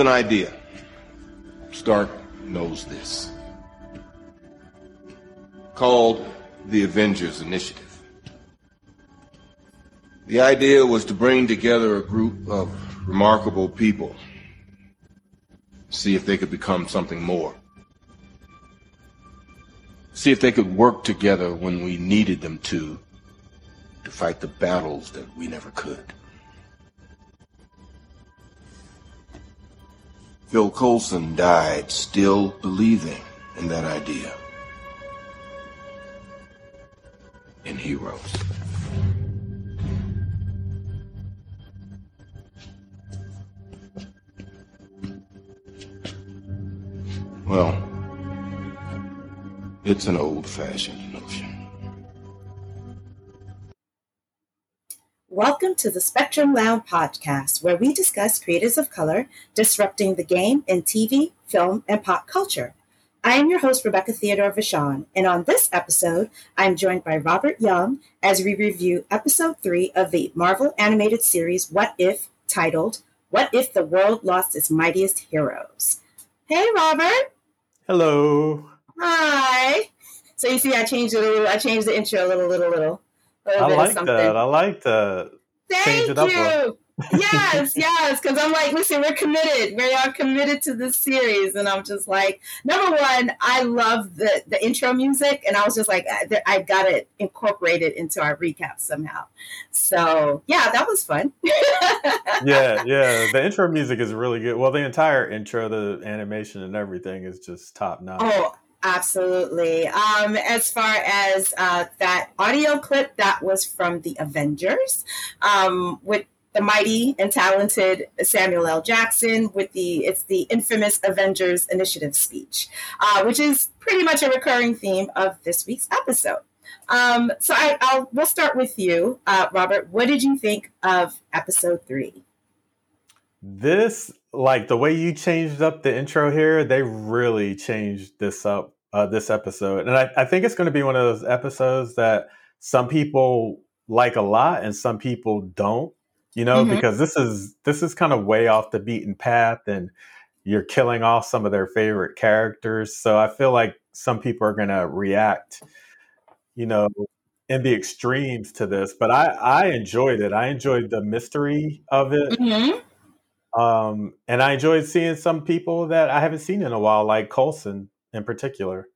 an idea. Stark knows this. Called the Avengers Initiative. The idea was to bring together a group of remarkable people, see if they could become something more. See if they could work together when we needed them to, to fight the battles that we never could. Phil Coulson died still believing in that idea. In heroes. Well, it's an old fashioned Welcome to the Spectrum Lounge podcast, where we discuss creators of color disrupting the game in TV, film, and pop culture. I am your host, Rebecca Theodore Vachon, and on this episode, I'm joined by Robert Young as we review episode three of the Marvel animated series What If, titled What If the World Lost Its Mightiest Heroes? Hey, Robert. Hello. Hi. So you see, I changed it a little. I changed the intro a little, little, little. I like that. I like that. Thank up you. yes, yes. Because I'm like, listen, we're committed. We are committed to this series, and I'm just like, number one, I love the the intro music, and I was just like, I, I got to incorporate it into our recap somehow. So yeah, that was fun. yeah, yeah. The intro music is really good. Well, the entire intro, the animation and everything is just top notch. Oh, Absolutely. Um, as far as uh, that audio clip, that was from the Avengers um, with the mighty and talented Samuel L. Jackson with the it's the infamous Avengers Initiative speech, uh, which is pretty much a recurring theme of this week's episode. Um, so I, will we'll start with you, uh, Robert. What did you think of episode three? This like the way you changed up the intro here, they really changed this up uh, this episode, and I, I think it's going to be one of those episodes that some people like a lot and some people don't you know, mm-hmm. because this is this is kind of way off the beaten path and you're killing off some of their favorite characters. So I feel like some people are going to react, you know, in the extremes to this, but I I enjoyed it. I enjoyed the mystery of it. Mm-hmm. Um, and I enjoyed seeing some people that I haven't seen in a while, like Coulson in particular.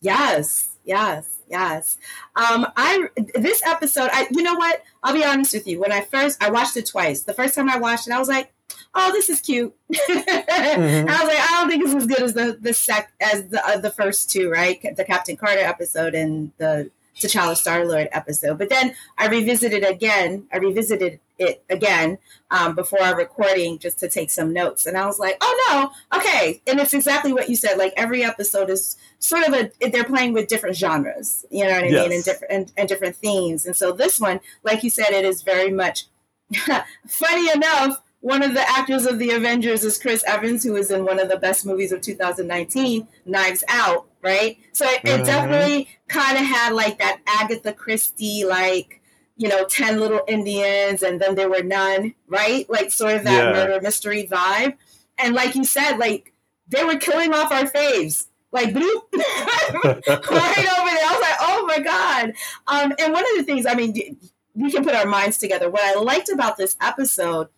Yes, yes. Yes. Um, I this episode, I you know what? I'll be honest with you. When I first I watched it twice. The first time I watched it, I was like, "Oh, this is cute." mm-hmm. I was like, "I don't think it's as good as the the sec as the uh, the first two, right? The Captain Carter episode and the T'Challa Star Lord episode. But then I revisited again. I revisited it again um, before our recording just to take some notes, and I was like, "Oh no, okay." And it's exactly what you said. Like every episode is sort of a they're playing with different genres. You know what I yes. mean, and different and, and different themes. And so this one, like you said, it is very much funny enough one of the actors of the Avengers is Chris Evans, who is in one of the best movies of 2019, Knives Out, right? So it, it mm-hmm. definitely kind of had like that Agatha Christie, like, you know, 10 little Indians and then there were none, right? Like sort of that yeah. murder mystery vibe. And like you said, like they were killing off our faves. Like bloop, right over there. I was like, oh my God. Um, and one of the things, I mean, we can put our minds together. What I liked about this episode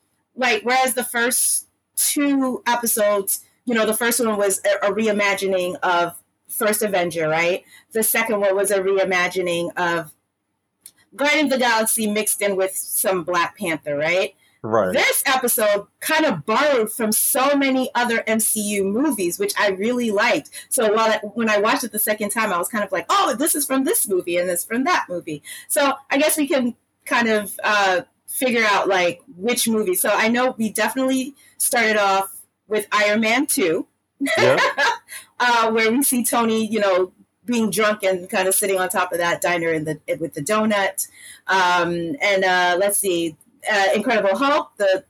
like whereas the first two episodes, you know, the first one was a, a reimagining of First Avenger, right? The second one was a reimagining of Guardian of the Galaxy mixed in with some Black Panther, right? Right. This episode kind of borrowed from so many other MCU movies, which I really liked. So while when I watched it the second time, I was kind of like, "Oh, this is from this movie and this from that movie." So I guess we can kind of uh, figure out like which movie. So I know we definitely started off with Iron Man 2, yeah. uh, where we see Tony, you know, being drunk and kind of sitting on top of that diner in the with the donut. Um, and uh, let's see, uh, Incredible Hulk, the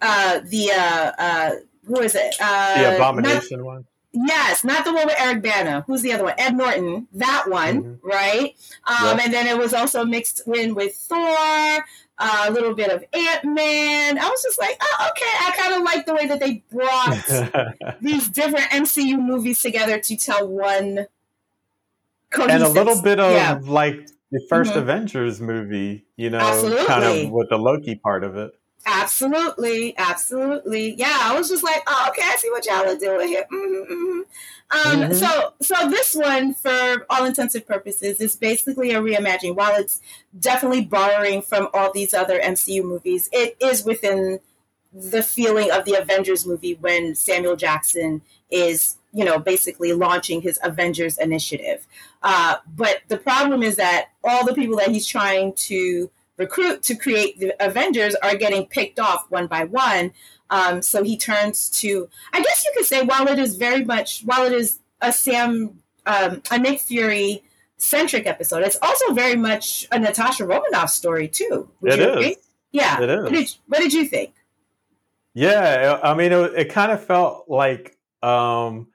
uh, the uh, uh, who is it? the Abomination not, one. Yes, not the one with Eric Bana. Who's the other one? Ed Norton. That one, mm-hmm. right? Um, yep. And then it was also mixed in with Thor, uh, a little bit of Ant Man. I was just like, oh, okay. I kind of like the way that they brought these different MCU movies together to tell one. And a little bit of yeah. like the 1st mm-hmm. Avengers movie, you know, Absolutely. kind of with the Loki part of it. Absolutely, absolutely. Yeah, I was just like, oh, okay, I see what y'all are doing here. Mm-hmm, mm-hmm. Um, mm-hmm. So, so this one, for all intensive purposes, is basically a reimagining. While it's definitely borrowing from all these other MCU movies, it is within the feeling of the Avengers movie when Samuel Jackson is, you know, basically launching his Avengers initiative. Uh, but the problem is that all the people that he's trying to recruit to create the Avengers are getting picked off one by one. Um, so he turns to, I guess you could say, while it is very much, while it is a Sam, um, a Nick Fury centric episode, it's also very much a Natasha Romanoff story too. Would it is. Agree? Yeah, it is. What did, what did you think? Yeah, I mean, it, it kind of felt like um,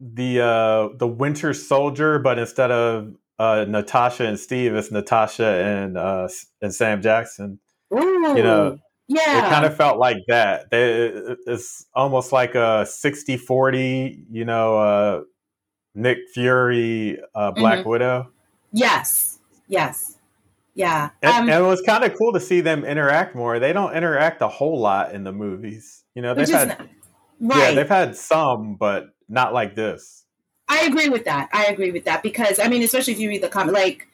the uh, the Winter Soldier, but instead of uh, Natasha and Steve, it's Natasha and uh, and Sam Jackson. Ooh, you know, yeah, it kind of felt like that. it's almost like a 60-40, You know, uh, Nick Fury, uh, Black mm-hmm. Widow. Yes, yes, yeah. And, um, and it was kind of cool to see them interact more. They don't interact a whole lot in the movies. You know, they've had not, right. yeah, they've had some, but not like this. I agree with that. I agree with that because I mean, especially if you read the comment, like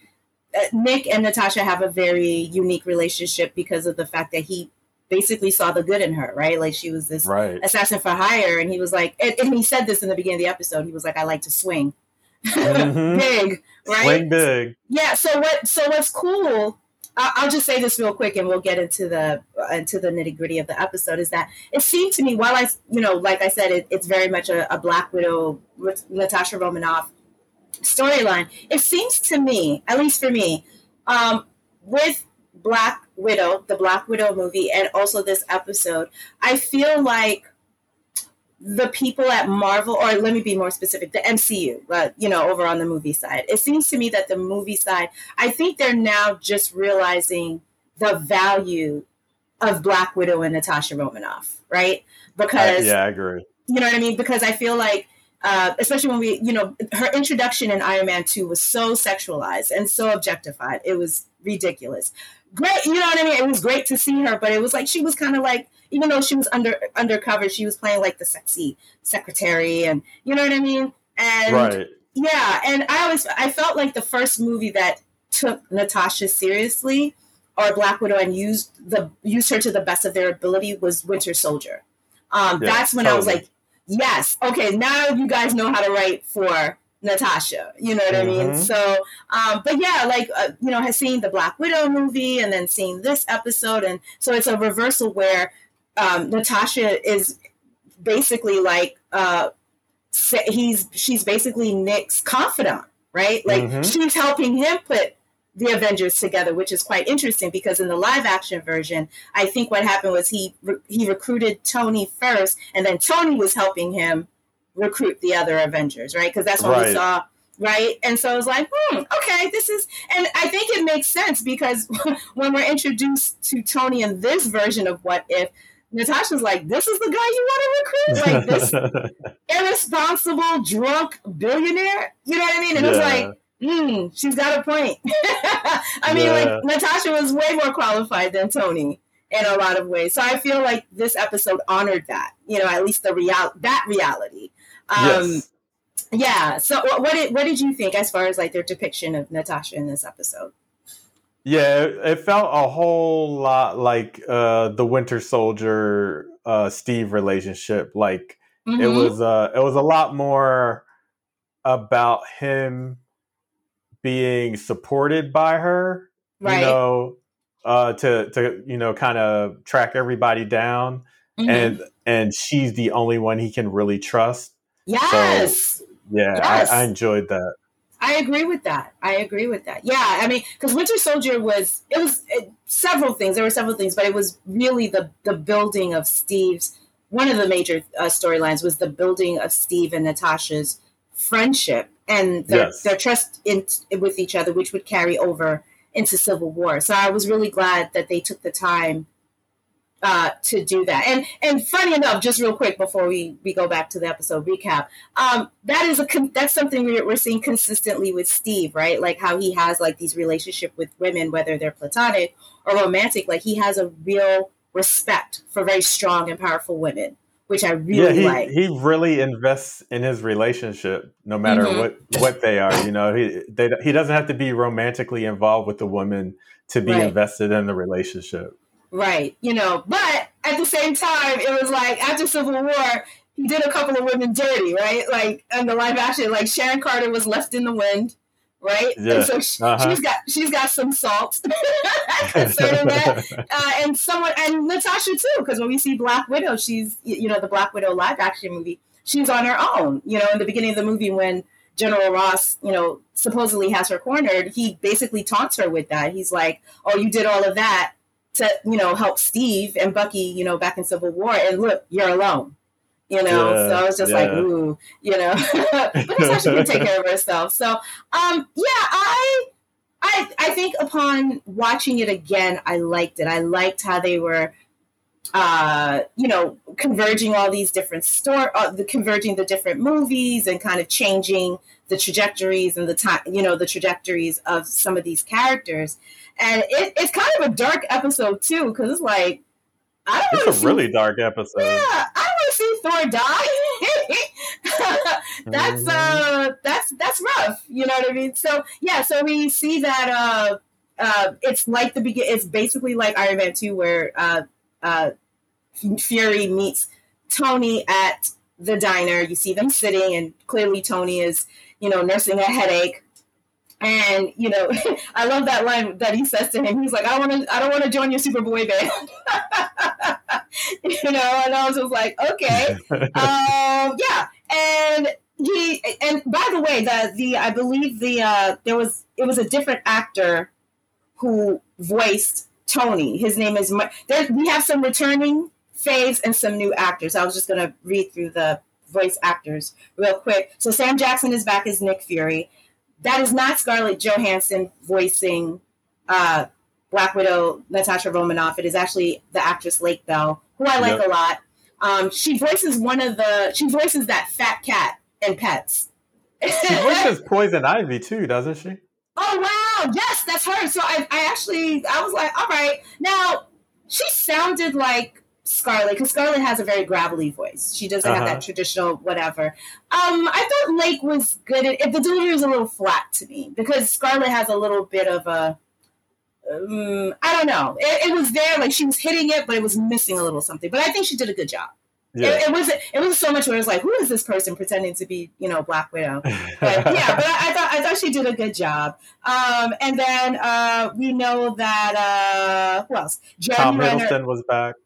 uh, Nick and Natasha have a very unique relationship because of the fact that he basically saw the good in her, right? Like she was this right. assassin for hire, and he was like, and, and, he said this in the beginning of the episode. He was like, "I like to swing mm-hmm. big, right? Swing big." Yeah. So what? So what's cool I'll just say this real quick, and we'll get into the uh, into the nitty gritty of the episode. Is that it seemed to me while I, you know, like I said, it, it's very much a, a Black Widow, Natasha Romanoff storyline. It seems to me, at least for me, um, with Black Widow, the Black Widow movie, and also this episode, I feel like the people at Marvel, or let me be more specific, the MCU, uh, you know, over on the movie side. It seems to me that the movie side, I think they're now just realizing the value of Black Widow and Natasha Romanoff, right? Because I, yeah, I agree. You know what I mean? Because I feel like, uh, especially when we, you know, her introduction in Iron Man Two was so sexualized and so objectified. It was ridiculous. Great, you know what I mean? It was great to see her, but it was like she was kind of like even though she was under undercover, she was playing like the sexy secretary, and you know what I mean. And right. yeah, and I always I felt like the first movie that took Natasha seriously or Black Widow and used the used her to the best of their ability was Winter Soldier. Um, yeah, that's when totally. I was like, yes, okay, now you guys know how to write for Natasha. You know what mm-hmm. I mean? Mm-hmm. So, um, but yeah, like uh, you know, has seen the Black Widow movie and then seeing this episode, and so it's a reversal where um, Natasha is basically like uh, he's she's basically Nick's confidant, right? Like mm-hmm. she's helping him put the Avengers together, which is quite interesting because in the live action version, I think what happened was he re- he recruited Tony first, and then Tony was helping him recruit the other Avengers, right? Because that's what right. we saw right? And so I was like, hmm, okay, this is, and I think it makes sense because when we're introduced to Tony in this version of What If, Natasha's like, this is the guy you want to recruit? Like this irresponsible, drunk billionaire? You know what I mean? And yeah. it was like, hmm, she's got a point. I mean, yeah. like Natasha was way more qualified than Tony in a lot of ways. So I feel like this episode honored that, you know, at least the real that reality. Um, yes. Yeah. So what did what did you think as far as like their depiction of Natasha in this episode? Yeah, it, felt a whole lot like uh, the Winter Soldier uh, Steve relationship. Like mm-hmm. it was, uh, it was a lot more about him being supported by her. Right. You know, uh, to to you know, kind of track everybody down, mm-hmm. and and she's the only one he can really trust. Yes. So, yeah, yes. I, I enjoyed that. I agree with that. I agree with that. Yeah, I mean, because Winter Soldier was it was it, several things. There were several things, but it was really the the building of Steve's. One of the major uh, storylines was the building of Steve and Natasha's friendship and their, yes. their trust in with each other, which would carry over into Civil War. So I was really glad that they took the time uh, to do that. And and funny enough, just real quick before we, we go back to the episode recap, um, that is a that's something we're, we're seeing consistently with Steve, right? Like how he has like these relationship with women, whether they're platonic or romantic. Like he has a real respect for very strong and powerful women, which I really yeah, he, like. He really invests in his relationship, no matter mm-hmm. what what they are. You know, he they, he doesn't have to be romantically involved with the woman to be right. invested in the relationship. Right. You know, but at the same time, it was like after Civil War, he did a couple of women dirty, right? Like in the live action, like Sharon Carter was left in the wind, right? Yeah. And so she, has uh-huh. got she's got some salt concerning that, uh, and someone and Natasha too, because when we see Black Widow, she's you know the Black Widow live action movie, she's on her own. You know, in the beginning of the movie when General Ross, you know, supposedly has her cornered, he basically taunts her with that. He's like, "Oh, you did all of that." To you know help Steve and Bucky, you know, back in Civil War, and look, you're alone. You know, yeah, so I was just yeah. like, ooh, you know, but Natasha can take care of herself. So, um, yeah, I, I, I think upon watching it again, I liked it. I liked how they were, uh, you know, converging all these different store, uh, the converging the different movies and kind of changing the trajectories and the time, you know, the trajectories of some of these characters and it, it's kind of a dark episode too because it's like I don't. It's a see, really dark episode. Yeah, I want to see Thor die. that's mm-hmm. uh, that's that's rough. You know what I mean? So yeah, so we see that uh, uh, it's like the begin. It's basically like Iron Man two, where uh, uh, Fury meets Tony at the diner. You see them sitting, and clearly Tony is you know nursing a headache and you know, I love that line that he says to him. He's like, "I want to, I don't want to join your Superboy band." you know, and I was just like, "Okay, um, yeah." And he, and by the way, the the I believe the uh, there was it was a different actor who voiced Tony. His name is. There, we have some returning faves and some new actors. I was just gonna read through the voice actors real quick. So Sam Jackson is back as Nick Fury. That is not Scarlett Johansson voicing uh, Black Widow Natasha Romanoff. It is actually the actress Lake Bell, who I like yep. a lot. Um, she voices one of the. She voices that fat cat in Pets. she voices Poison Ivy too, doesn't she? Oh wow! Yes, that's her. So I, I actually, I was like, all right. Now she sounded like Scarlett because Scarlett has a very gravelly voice. She doesn't uh-huh. have that uh-huh. traditional whatever. Um, I thought Lake was good. At, the delivery was a little flat to me because Scarlett has a little bit of a. Um, I don't know. It, it, was there, like she was hitting it, but it was missing a little something. But I think she did a good job. Yeah. It, it was it was so much where it was like, who is this person pretending to be, you know, Black Widow? But yeah, but I, I, thought I thought she did a good job. Um, and then uh, we know that uh, who else? Jeremy Tom Renner, Hiddleston was back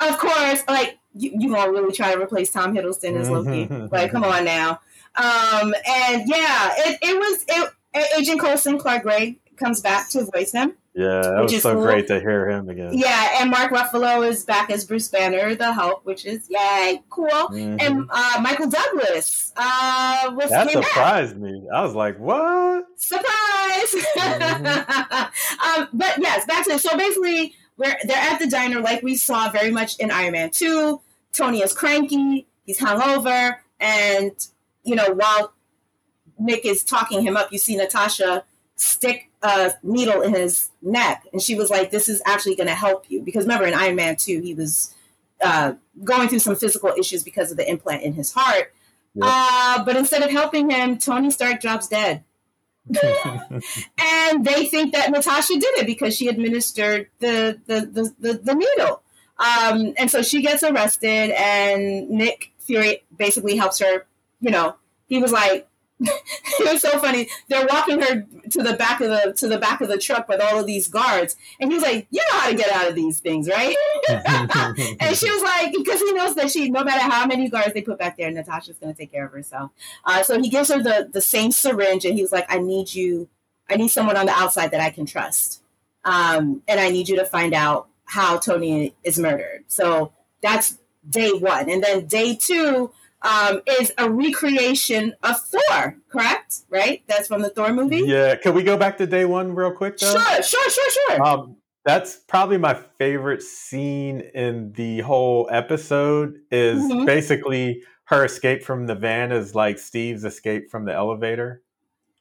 of course, like you, you gonna really try to replace Tom Hiddleston as Loki? like, come on now. Um, and yeah, it, it was it. Agent Coulson, Clark Gregg comes back to voice him. Yeah, that was so cool. great to hear him again. Yeah, and Mark Ruffalo is back as Bruce Banner, the Hulk, which is yay, cool. Mm-hmm. And uh, Michael Douglas uh, was that surprised back. me. I was like, what? Surprise! Mm-hmm. um, but yes, back to it. So basically, we're they're at the diner like we saw very much in Iron Man 2. Tony is cranky, he's hungover, and you know, while Nick is talking him up, you see Natasha stick a needle in his neck, and she was like, "This is actually going to help you." Because remember, in Iron Man two, he was uh, going through some physical issues because of the implant in his heart. Yep. Uh, but instead of helping him, Tony Stark drops dead. and they think that Natasha did it because she administered the the the, the, the needle. Um, and so she gets arrested, and Nick Fury basically helps her. You know, he was like, it was so funny. They're walking her to the back of the to the back of the truck with all of these guards, and he's like, "You know how to get out of these things, right?" and she was like, because he knows that she, no matter how many guards they put back there, Natasha's going to take care of herself. Uh, so he gives her the the same syringe, and he was like, "I need you. I need someone on the outside that I can trust, um, and I need you to find out how Tony is murdered." So that's day one, and then day two um, is a recreation of Thor, correct? Right? That's from the Thor movie? Yeah. Can we go back to day one real quick, though? Sure, sure, sure, sure. Um, that's probably my favorite scene in the whole episode is Mhm. basically her escape from the van is like Steve's escape from the elevator.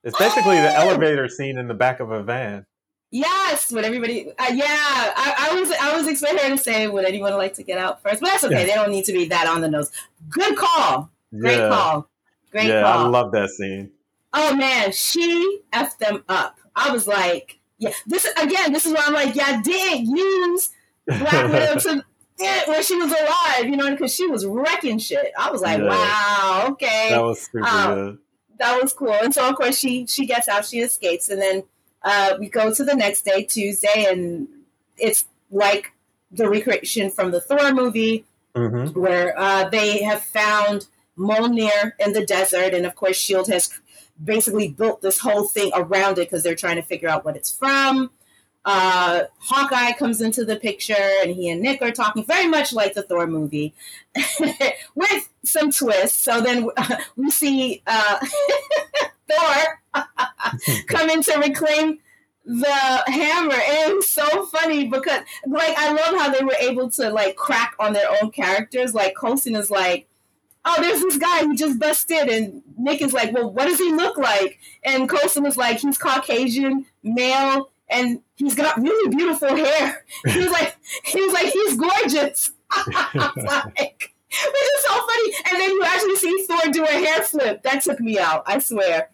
It's basically the Oh! elevator scene in the back of a van. Yes, would everybody? Uh, yeah, I, I was I was expecting her to say, "Would anyone like to get out first? But that's okay. Yeah. They don't need to be that on the nose. Good call. Great yeah. call. Great yeah, call. I love that scene. oh man, she effed them up. I was like, yeah. This again. This is why I'm like, yeah, did use Black Widow to it when she was alive, you know, because she was wrecking shit. I was like, Yeah. wow, okay that was super Um, good. that was cool. And so of course she she gets out, she escapes, and then uh, we go to the next day, Tuesday, and it's like the recreation from the Thor movie hmm where uh, they have found Mjolnir in the desert, and of course Shield has basically built this whole thing around it because they're trying to figure out what it's from. Uh, Hawkeye comes into the picture, and he and Nick are talking very much like the Thor movie, with some twists. So then we see uh, Thor come in to reclaim the hammer. And it was so funny because, like, I love how they were able to like crack on their own characters. Like, Coulson is like, "Oh, there's this guy who just busted," and Nick is like, "Well, what does he look like?" And Coulson is like, "He's Caucasian, male." And he's got really beautiful hair. He was like, he was like, he's gorgeous. Like, which is so funny. And then you actually see Thor do a hair flip. That took me out. I swear,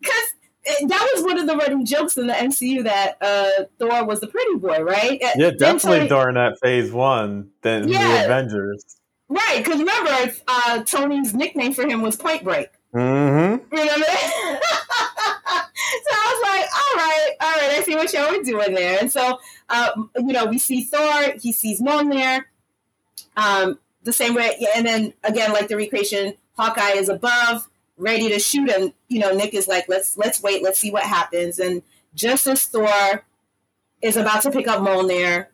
because that was one of the running jokes in the MCU that uh, Thor was the pretty boy, right? Uh, Yeah, definitely Tony- during that phase one, then Yeah. the Avengers. right? Because remember, uh, Tony's nickname for him was Point Break. Mm-hmm. You know what I mean? so I was like, all right, all right, I see what y'all were doing there. And so, uh, you know, we see Thor, he sees Mjolnir, um, the same way. And then again, like the recreation, Hawkeye is above, ready to shoot him. You know, Nick is like, let's let's wait, let's see what happens. And just as Thor is about to pick up Mjolnir,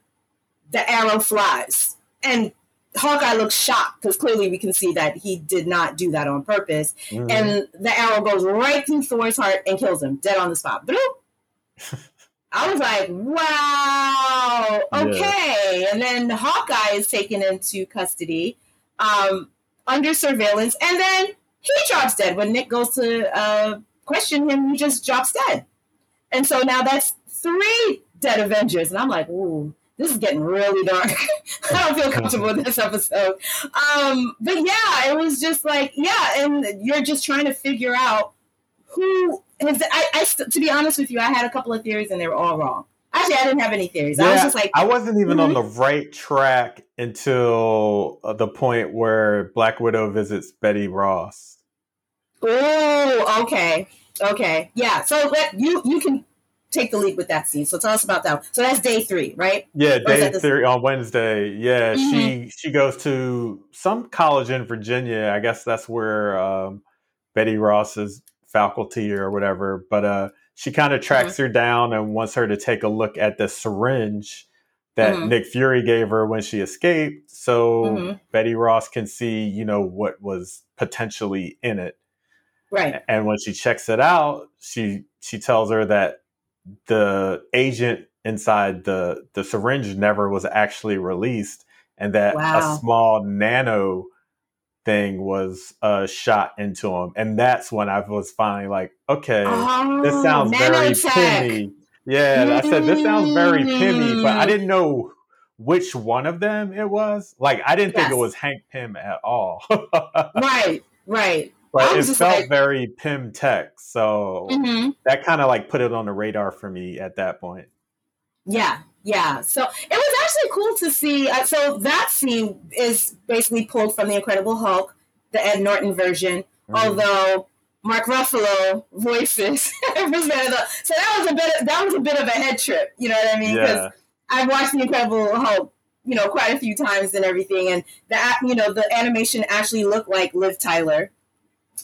the arrow flies, and Hawkeye looks shocked because clearly we can see that he did not do that on purpose Mhm. and the arrow goes right through Thor's heart and kills him dead on the spot. I was like, wow, okay. And then Hawkeye is taken into custody um, under surveillance, and then he drops dead. When Nick goes to uh, question him, he just drops dead. And so now that's three dead Avengers. And I'm like, ooh, this is getting really dark. I don't feel comfortable with this episode. Um, but yeah, it was just like, yeah, and you're just trying to figure out who is. I, I st- to be honest with you, I had a couple of theories and they were all wrong. Actually, I didn't have any theories. I was just like, I wasn't even on Mhm. the right track until the point where Black Widow visits Betty Ross. Oh, okay, okay, yeah. So let you you can take the lead with that scene. So tell us about that. So that's day three, right? Yeah, day three on Wednesday. Yeah, Mm-hmm. she she goes to some college in Virginia. I guess that's where um, Betty Ross's faculty or whatever. But uh, she kind of tracks Mm-hmm. her down and wants her to take a look at the syringe that Mhm. Nick Fury gave her when she escaped, so Mhm. Betty Ross can see, you know, what was potentially in it. Right. And when she checks it out, she she tells her that the agent inside the the syringe never was actually released, and that Wow. a small nano thing was uh, shot into him. And that's when I was finally like, okay, Oh, this sounds very. Pimmy. Yeah, I said this sounds very Pimmy, but I didn't know which one of them it was. Like I didn't think it was Hank Pym at all. Right. Right. But it felt like- very Pym tech. So hmm that kind of like put it on the radar for me at that point. Yeah, yeah. So it was actually cool to see. Uh, so that scene is basically pulled from the Incredible Hulk, the Ed Norton version, Mhm. although Mark Ruffalo voices was. So that was a bit. Of, that was a bit of a head trip. You know what I mean? yeah, I've watched the Incredible Hulk, you know, quite a few times and everything, and that you know the animation actually looked like Liv Tyler.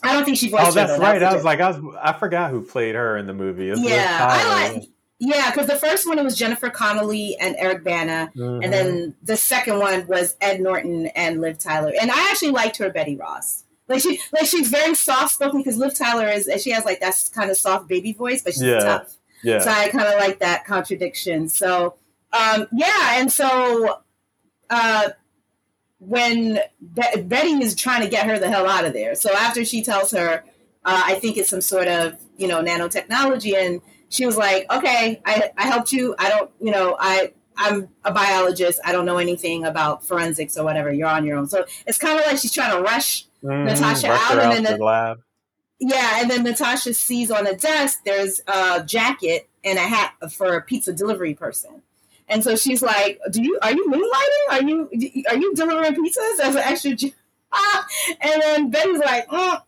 I don't think she voiced. oh, that's though. right. That I was like, I was, I forgot who played her in the movie. Yeah, I like- Yeah, because the first one it was Jennifer Connelly and Eric Bana, Mhm. and then the second one was Ed Norton and Liv Tyler. And I actually liked her Betty Ross. Like she, like she's very soft spoken because Liv Tyler is, she has like that kind of soft baby voice, but she's Yeah. tough. yeah, So I kind of like that contradiction. So um, yeah, and so uh, when Be- Betty is trying to get her the hell out of there, so after she tells her, uh, I think it's some sort of you know nanotechnology, and she was like, okay, I, I helped you. I don't, you know, I I'm a biologist. I don't know anything about forensics or whatever. You're on your own. So it's kind of like she's trying to rush Mhm. Natasha Rush out and then the lab. yeah, and then Natasha sees on the desk there's a jacket and a hat for a pizza delivery person. And so she's like, "Do you are you moonlighting? Are you are you delivering pizzas as an extra job?" And then Betty's like, mm.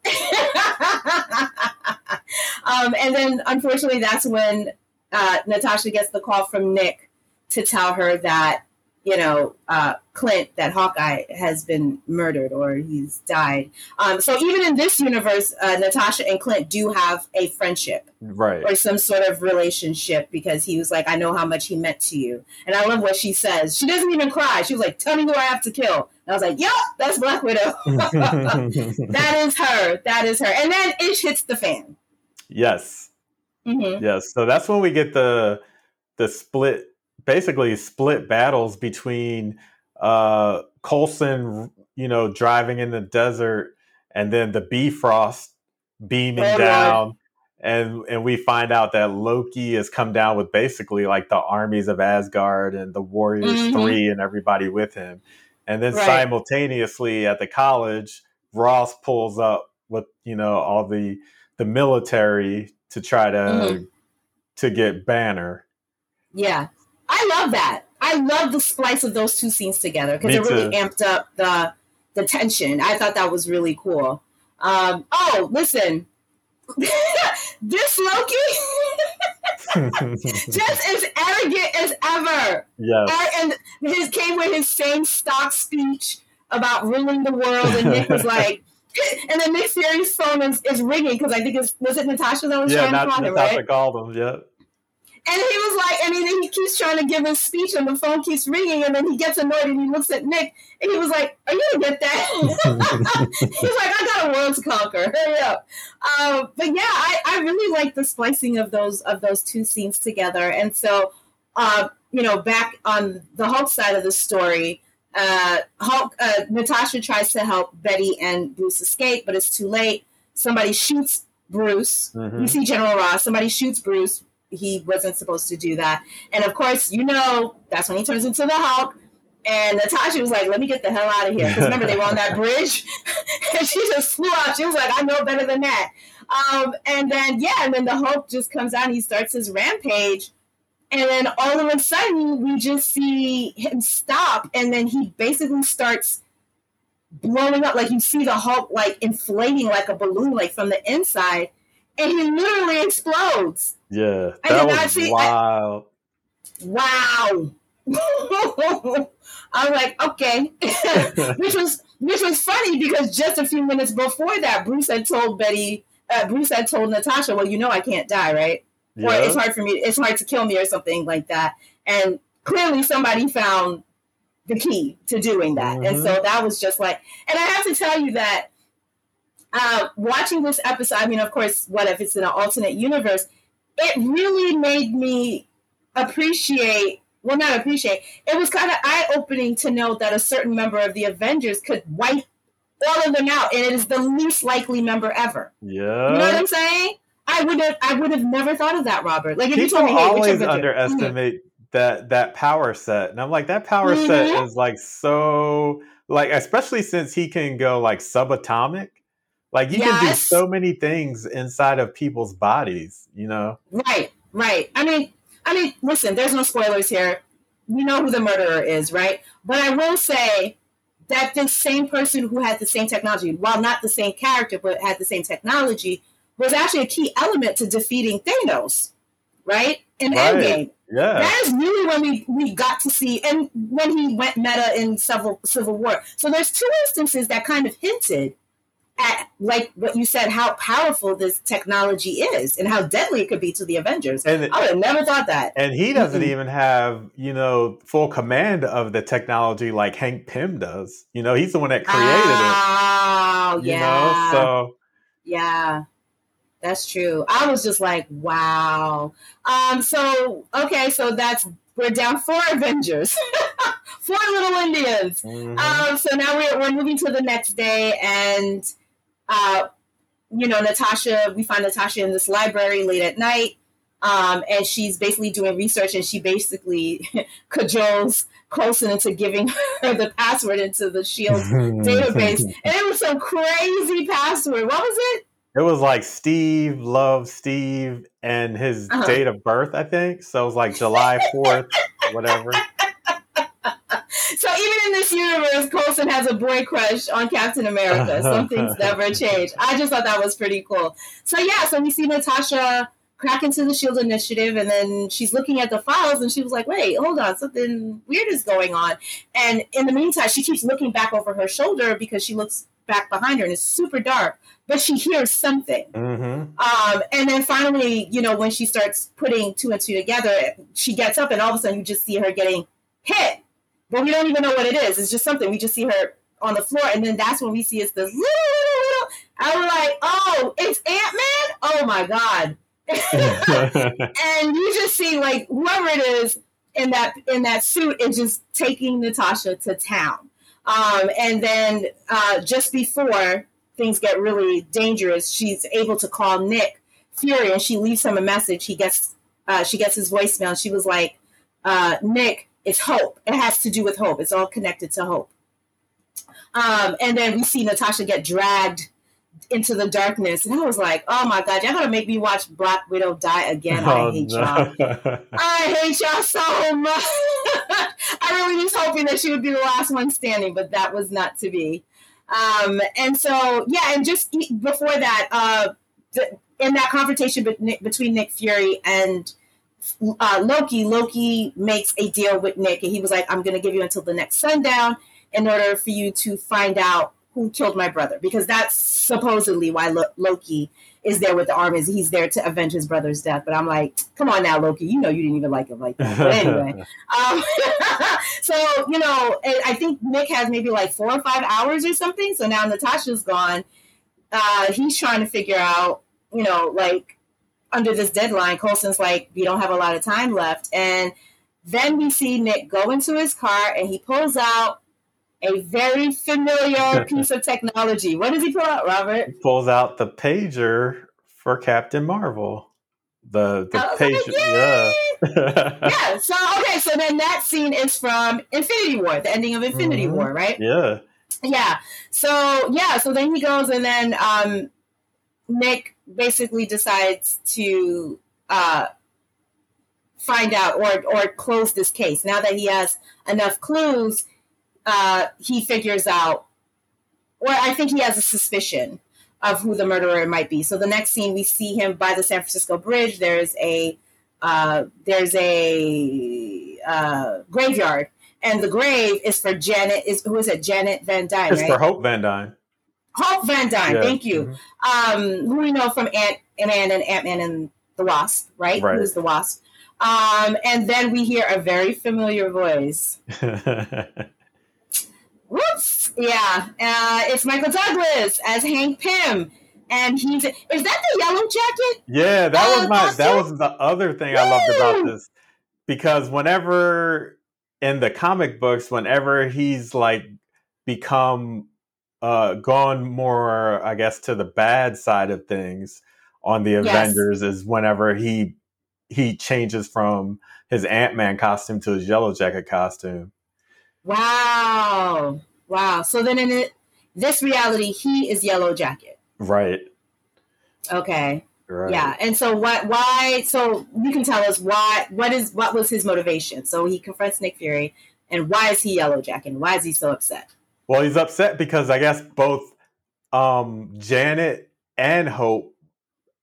um, and then unfortunately, that's when uh, Natasha gets the call from Nick to tell her that you know uh, Clint, that Hawkeye, has been murdered or he's died. Um, so even in this universe, uh, Natasha and Clint do have a friendship Right. or some sort of relationship because he was like, I know how much he meant to you. And I love what she says. She doesn't even cry. She was like, Tell me who I have to kill. And I was like, Yep, that's Black Widow. that is her. That is her. And then it hits the fan. yes. hmm Yes. So that's when we get the the split basically split battles between uh Coulson, you know, driving in the desert and then the Bifrost beaming Oh, down and and we find out that Loki has come down with basically like the armies of Asgard and the Warriors Mhm. 3 and everybody with him. And then Right. simultaneously at the college, Ross pulls up with, you know, all the the military to try to Mhm. to get Banner. Yeah. I love that. I love the splice of those two scenes together because it really too. amped up the the tension. I thought that was really cool. Um, oh, listen. this Loki just as arrogant as ever. yes. And his came with his same stock speech about ruling the world, and Nick was like, and then Nick Fury's phone is, is ringing because I think it's was it Natasha that was Yeah, trying to call him, Natasha called him. Yeah. And he was like, and then he keeps trying to give his speech, and the phone keeps ringing, and then he gets annoyed, and he looks at Nick, and he was like, "Are you gonna get that?" He's like, "I got a world to conquer. Hurry up!" Um, but yeah, I, I really like the splicing of those of those two scenes together, and so uh, you know, back on the Hulk side of the story, uh, Hulk uh, Natasha tries to help Betty and Bruce escape, but it's too late. Somebody shoots Bruce. Mhm. You see General Ross. Somebody shoots Bruce. He wasn't supposed to do that. And of course, you know, that's when he turns into the Hulk. And Natasha was like, let me get the hell out of here. Because remember, they were on that bridge. and she just flew out. She was like, I know better than that. Um, and then, yeah, and then the Hulk just comes out and he starts his rampage. And then all of a sudden, we just see him stop. And then he basically starts blowing up. Like you see the Hulk, like inflating like a balloon, like from the inside. And he literally explodes. Yeah. I That not was see- I- wild. Wow. I'm like, okay. which was which was funny because just a few minutes before that, Bruce had told Betty, uh, Bruce had told Natasha, "Well, you know I can't die, right? Or it's hard for me. It's hard to kill me, or something like that." And clearly, somebody found the key to doing that, and so that was just like. And I have to tell you that uh, watching this episode, I mean, of course, what if it's in an alternate universe? It really made me appreciate well not appreciate it was kind of eye-opening to know that a certain member of the avengers could wipe all of them out and it is the least likely member ever Yeah. you know what i'm saying i would have i would have never thought of that robert like if you People told me hey, always underestimate that that power set, and I'm like, that power Mhm. set is like so like, especially since he can go like subatomic. Like he can do so many things inside of people's bodies. You know. Right, right. I mean, I mean, listen, there's no spoilers here. We know who the murderer is, right? But I will say that this same person who had the same technology, while not the same character, but had the same technology, was actually a key element to defeating Thanos, right? In Right. Endgame. Yeah. That is really when we, we got to see, and when he went meta in several Civil War. So there's two instances that kind of hinted at like what you said, how powerful this technology is and how deadly it could be to the Avengers. And I would have never thought that. And he doesn't mm-hmm. even have, you know, full command of the technology like Hank Pym does. You know, he's the one that created oh, it. yeah. Know? So yeah. That's true. I was just like, wow. Um, so okay, so that's we're down four Avengers. four little Indians. Mm-hmm. Um, so now we're, we're moving to the next day, and uh, you know, Natasha, we find Natasha in this library late at night. Um, and she's basically doing research and she basically cajoles Coulson into giving her the password into the Shield database. And it was some crazy password. What was it? It was like Steve Love Steve and his uh-huh. date of birth, I think. So it was like July 4th, whatever. So even in this universe, Coulson has a boy crush on Captain America. Something's never changed. I just thought that was pretty cool. So yeah, so we see Natasha crack into the Shield Initiative, and then she's looking at the files, and she was like, "Wait, hold on, something weird is going on." And in the meantime, she keeps looking back over her shoulder because she looks back behind her, and it's super dark. But she hears something, mm-hmm. um, and then finally, you know, when she starts putting two and two together, she gets up, and all of a sudden, you just see her getting hit but we don't even know what it is. It's just something. We just see her on the floor, and then that's when we see it's the. little, little, and we're like, oh, it's Ant Man. Oh my god! and you just see like whoever it is in that in that suit is just taking Natasha to town. Um, and then uh, just before things get really dangerous, she's able to call Nick Fury, and she leaves him a message. He gets uh, she gets his voicemail. And she was like, uh, "Nick, it's hope. It has to do with hope. It's all connected to hope. Um, and then we see Natasha get dragged into the darkness, and I was like, "Oh my god, y'all gonna make me watch Black Widow die again? Oh, I hate no. y'all. I hate y'all so much. I really was hoping that she would be the last one standing, but that was not to be. Um, and so, yeah, and just before that, uh, the, in that confrontation between Nick Fury and uh, Loki, Loki makes a deal with Nick, and he was like, "I'm going to give you until the next sundown in order for you to find out who killed my brother, because that's supposedly why Lo- Loki is there with the armies. He's there to avenge his brother's death. But I'm like, come on now, Loki. You know you didn't even like him like that. But anyway, um, so you know, I think Nick has maybe like four or five hours or something. So now Natasha's gone. Uh, he's trying to figure out, you know, like under this deadline, Coulson's like, we don't have a lot of time left. And then we see Nick go into his car and he pulls out a very familiar piece of technology. What does he pull out, Robert? He pulls out the pager for Captain Marvel. The the pager, like, yeah. yeah. So okay, so then that scene is from Infinity War, the ending of Infinity mm-hmm. War, right? Yeah. Yeah. So yeah, so then he goes and then um Nick basically decides to uh, find out or or close this case. Now that he has enough clues, uh, he figures out, or I think he has a suspicion of who the murderer might be. So the next scene, we see him by the San Francisco Bridge. There's a uh, there's a uh, graveyard, and the grave is for Janet. Is who is it? Janet Van Dyne. It's right? for Hope Van Dyne. Hope Van Dyne, yeah. thank you. Mm-hmm. Um, who we know from Ant Man and Ant Man and the Wasp, right? right? Who's the Wasp? Um, and then we hear a very familiar voice. Whoops! Yeah, uh, it's Michael Douglas as Hank Pym, and he's is that the yellow jacket? Yeah, that uh, was my costume? that was the other thing Woo! I loved about this because whenever in the comic books, whenever he's like become uh, gone more, I guess, to the bad side of things on the Avengers yes. is whenever he he changes from his Ant Man costume to his Yellow Jacket costume. Wow! Wow! So then in it, this reality, he is Yellow Jacket. Right. Okay. Right. Yeah, and so what? Why? So you can tell us why? What is what was his motivation? So he confronts Nick Fury, and why is he Yellow Jacket? And why is he so upset? Well, he's upset because I guess both um, Janet and Hope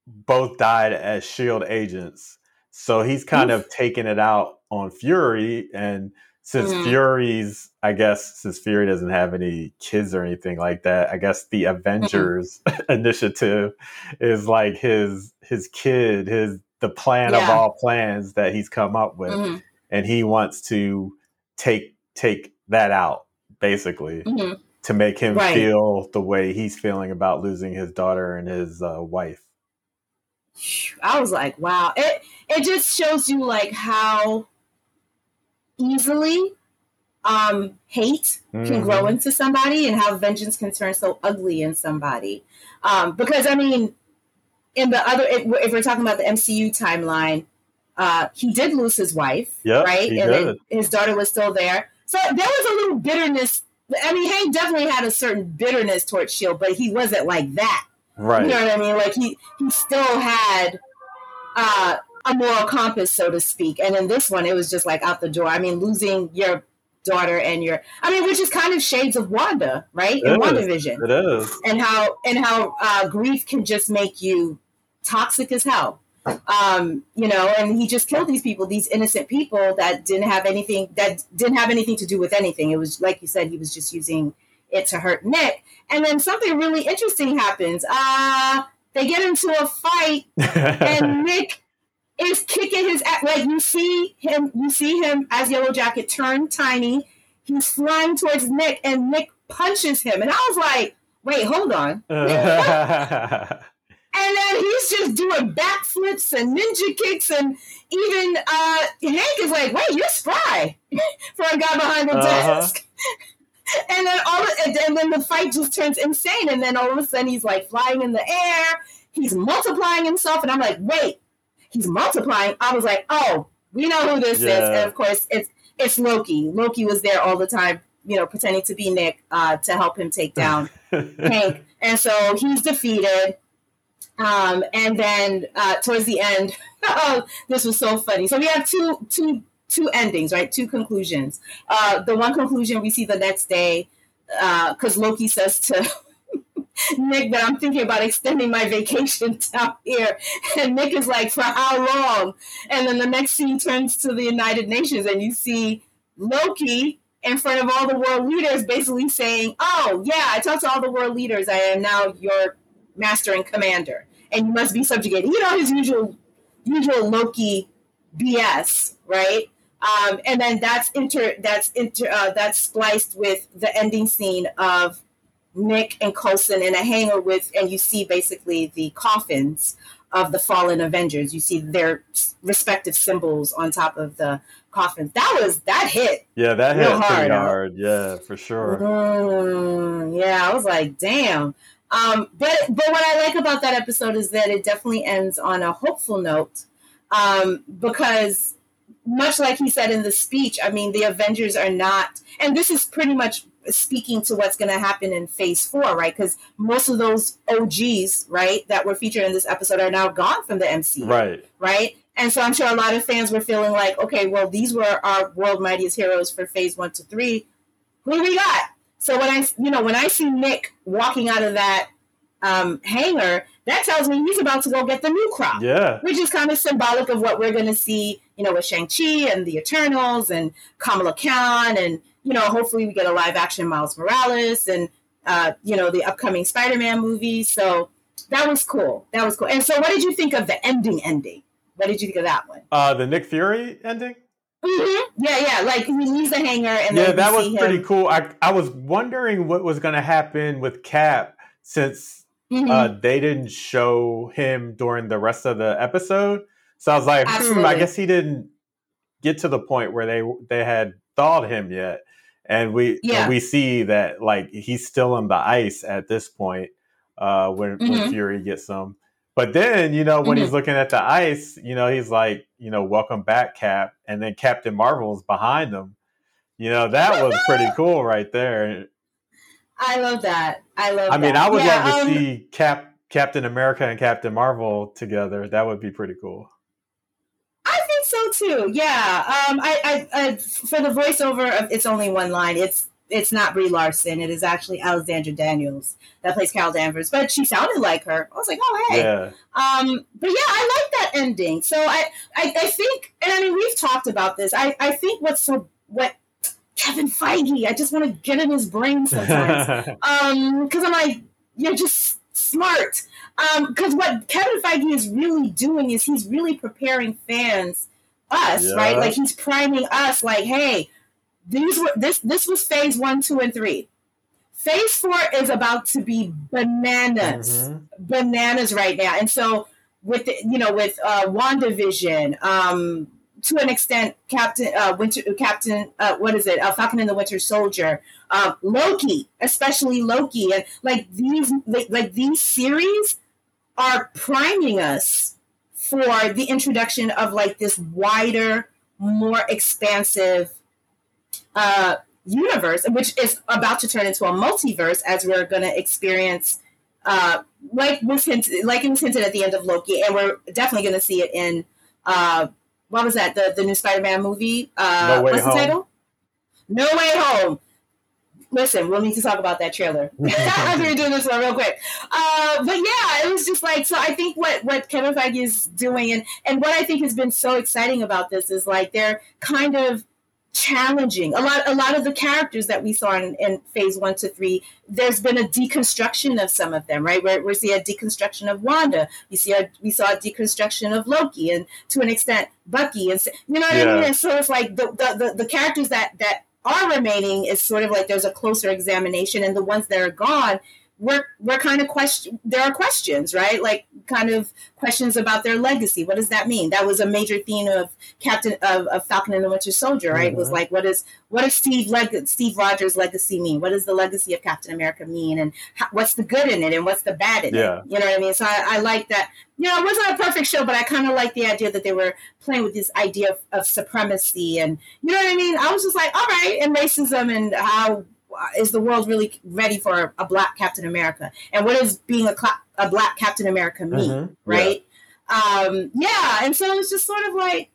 both died as Shield agents. So he's kind Oof. of taking it out on Fury and since Mhm. Fury's, I guess, since Fury doesn't have any kids or anything like that, I guess the Avengers initiative is like his his kid, his the plan of all plans that he's come up with, Mhm, and he wants to take take that out basically mhm. to make him Right. feel the way he's feeling about losing his daughter and his uh, wife. I was like, wow. It it just shows you like how easily um hate can Mhm. grow into somebody and how vengeance can turn so ugly in somebody. Um because I mean in the other if, we're- if we're talking about the MCU timeline, uh he did lose his wife, Yep, right? and his daughter was still there. So there was a little bitterness I mean, Hank definitely had a certain bitterness towards Shield, but he wasn't like that. Right. You know what I mean? Like he he still had uh, a moral compass, so to speak. And in this one, it was just like out the door. I mean, losing your daughter and your I mean, which is kind of shades of Wanda, right? In is. WandaVision. It is. And how and how uh, grief can just make you toxic as hell. Um, you know, and he just killed these people, these innocent people that didn't have anything that didn't have anything to do with anything. It was like you said, he was just using it to hurt Nick. And then something really interesting happens. Uh they get into a fight and Nick is kicking his ass. Like you see him, you see him as Yellow Jacket turn tiny. He's flying towards Nick, and Nick punches him. And I was like, "Wait, hold on!" And then he's just doing backflips and ninja kicks, and even uh, Hank is like, "Wait, you're spry for a guy behind the Uh-huh. desk." And then all, and and then the fight just turns insane. And then all of a sudden, he's like flying in the air. He's multiplying himself, and I'm like, "Wait, he's multiplying?" I was like, "Oh, we know who this is." And of course, it's it's Loki. Loki was there all the time, you know, pretending to be Nick uh, to help him take down Hank, and so he's defeated. Um, and then uh, towards the end, oh, this was so funny. So we have two two two endings, right? Two conclusions. Uh, the one conclusion we see the next day because Loki says to Nick that I'm thinking about extending my vacation down here, and Nick is like, "For how long?" And then the next scene turns to the United Nations, and you see Loki in front of all the world leaders, basically saying, "Oh yeah, I talked to all the world leaders. I am now your master and commander, and you must be subjugated." You know his usual usual Loki BS, right? Um, and then that's inter that's inter uh, that's spliced with the ending scene of Nick and Coulson in a hangar with, and you see basically the coffins of the fallen Avengers. You see their respective symbols on top of the coffins. That was that hit. yeah, that hit hard, pretty hard. Yeah, for sure. Mm, yeah, I was like, damn. Um, but but what I like about that episode is that it definitely ends on a hopeful note, um, because much like he said in the speech, I mean, the Avengers are not, and this is pretty much speaking to what's going to happen in Phase Four, right? Because most of those OGs, right, that were featured in this episode are now gone from the MCU Right. right? And so I'm sure a lot of fans were feeling like, okay, well, these were our world mightiest heroes for phase one to three. Who do we got? So when I, you know, when I see Nick walking out of that um, hangar, that tells me he's about to go get the new crop, Yeah. which is kind of symbolic of what we're going to see, you know, with Shang Chi and the Eternals and Kamala Khan, and you know, hopefully we get a live action Miles Morales and uh, you know the upcoming Spider Man movie. So that was cool. That was cool. And so, what did you think of the ending? Ending. What did you think of that one? Uh, the Nick Fury ending. Hmm Yeah, yeah. Like he leaves the hangar and yeah, that was pretty him. cool. I I was wondering what was going to happen with Cap since Mhm. uh, they didn't show him during the rest of the episode. So I was like, hmm, I guess he didn't get to the point where they they had thawed him yet. And we Yeah. and we see that like he's still on the ice at this point uh, when when Mhm. Fury gets him. But then you know when Mm-hmm. he's looking at the ice, you know he's like, you know, welcome back, Cap, and then Captain Marvel is behind them. You know that was pretty cool right there. I love that. I love. That. I mean, that. I would Yeah, love to um, see Cap Captain America and Captain Marvel together. That would be pretty cool. I think so too. Yeah. Um. I. I. I for the voiceover of "It's Only One Line," it's it's not Brie Larson. It is actually Alexandra Daniels that plays Carol Danvers, but she sounded like her. I was like, oh hey. Yeah, Um, but yeah, I like that ending. So I, I, I think, and I mean, we've talked about this. I, I think what's so what Kevin Feige. I just want to get in his brain sometimes. um, because I'm like, you're just smart. Um, because what Kevin Feige is really doing is he's really preparing fans, us, yeah. right? Like he's priming us, like, hey, these were this this was phase one, two, and three. Phase four is about to be bananas, mm-hmm. bananas right now. And so with the, you know with uh, WandaVision, um, to an extent, Captain uh, Winter, Captain, uh, what is it? Uh, Falcon and the Winter Soldier, uh, Loki, especially Loki, and like these, like, like these series are priming us for the introduction of like this wider, more expansive uh, universe, which is about to turn into a multiverse, as we're going to experience. Uh, like was hinted, like it was hinted at the end of Loki, and we're definitely going to see it in uh, what was that? The the new Spider Man movie. Uh, no what's Home. the title? No Way Home. Listen, we'll need to talk about that trailer after we're doing this one real quick. Uh, but yeah, it was just like so. I think what what Kevin Feige is doing, and and what I think has been so exciting about this is like they're kind of challenging. A lot, a lot of the characters that we saw in, in, phase one to three, there's been a deconstruction of some of them, right? We're, we see a deconstruction of Wanda. We see a, we saw a deconstruction of Loki, and to an extent, Bucky, and you know what yeah. I mean. And so it's like the, the the, the characters that that are remaining is sort of like there's a closer examination, and the ones that are gone we're we're kind of question there are questions right? Like kind of questions about their legacy. What does that mean? That was a major theme of captain of, of falcon and the winter soldier right? Mm-hmm. was like what is what does steve Leg- steve rogers legacy mean? What does the legacy of captain america mean? And how, what's the good in it and what's the bad in yeah. it you know what i mean? So i, I like that. You know it wasn't a perfect show but i kind of like the idea that they were playing with this idea of, of supremacy. And you know what i mean? I was just like all right and racism and how is the world really ready for a black Captain America? And what does being a, a black Captain America mean? Mm-hmm. Right? Yeah. Um, yeah. And so it's just sort of like,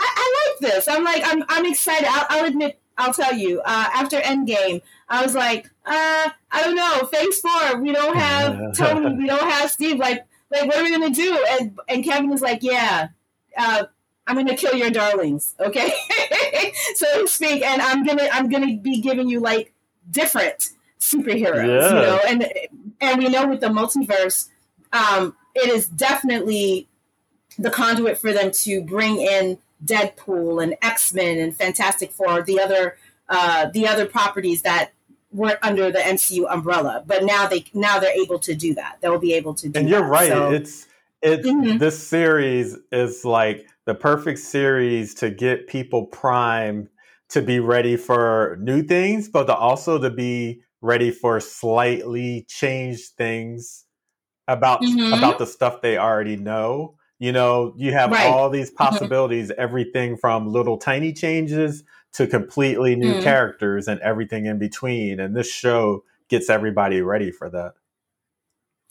I, I like this. I'm like, I'm, I'm excited. I'll, I'll admit, I'll tell you, uh, after Endgame, I was like, uh, I don't know, phase four, we don't have Tony, we don't have Steve. Like, like, what are we gonna do? And and Kevin was like, yeah, uh, I'm gonna kill your darlings, okay, so to speak, and I'm gonna I'm gonna be giving you like different superheroes, yeah. you know, and and we know with the multiverse, um, it is definitely the conduit for them to bring in Deadpool and X Men and Fantastic Four, the other uh, the other properties that weren't under the MCU umbrella, but now they now they're able to do that. They'll be able to do. And you're that. right. So, it's it's mm-hmm. this series is like the perfect series to get people primed to be ready for new things, but to also to be ready for slightly changed things about mm-hmm. about the stuff they already know. You know, you have right. all these mm-hmm. possibilities, mm-hmm. everything from little tiny changes to completely new mm-hmm. characters and everything in between. And this show gets everybody ready for that.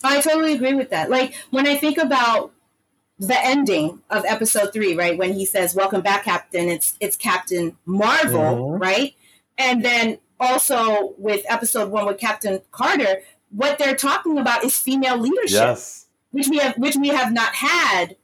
I totally agree with that. Like when I think about the ending of episode three, right? When he says, Welcome back, Captain, it's it's Captain Marvel, mm-hmm. right? And then also with episode one with Captain Carter, what they're talking about is female leadership. Yes. Which we have which we have not had,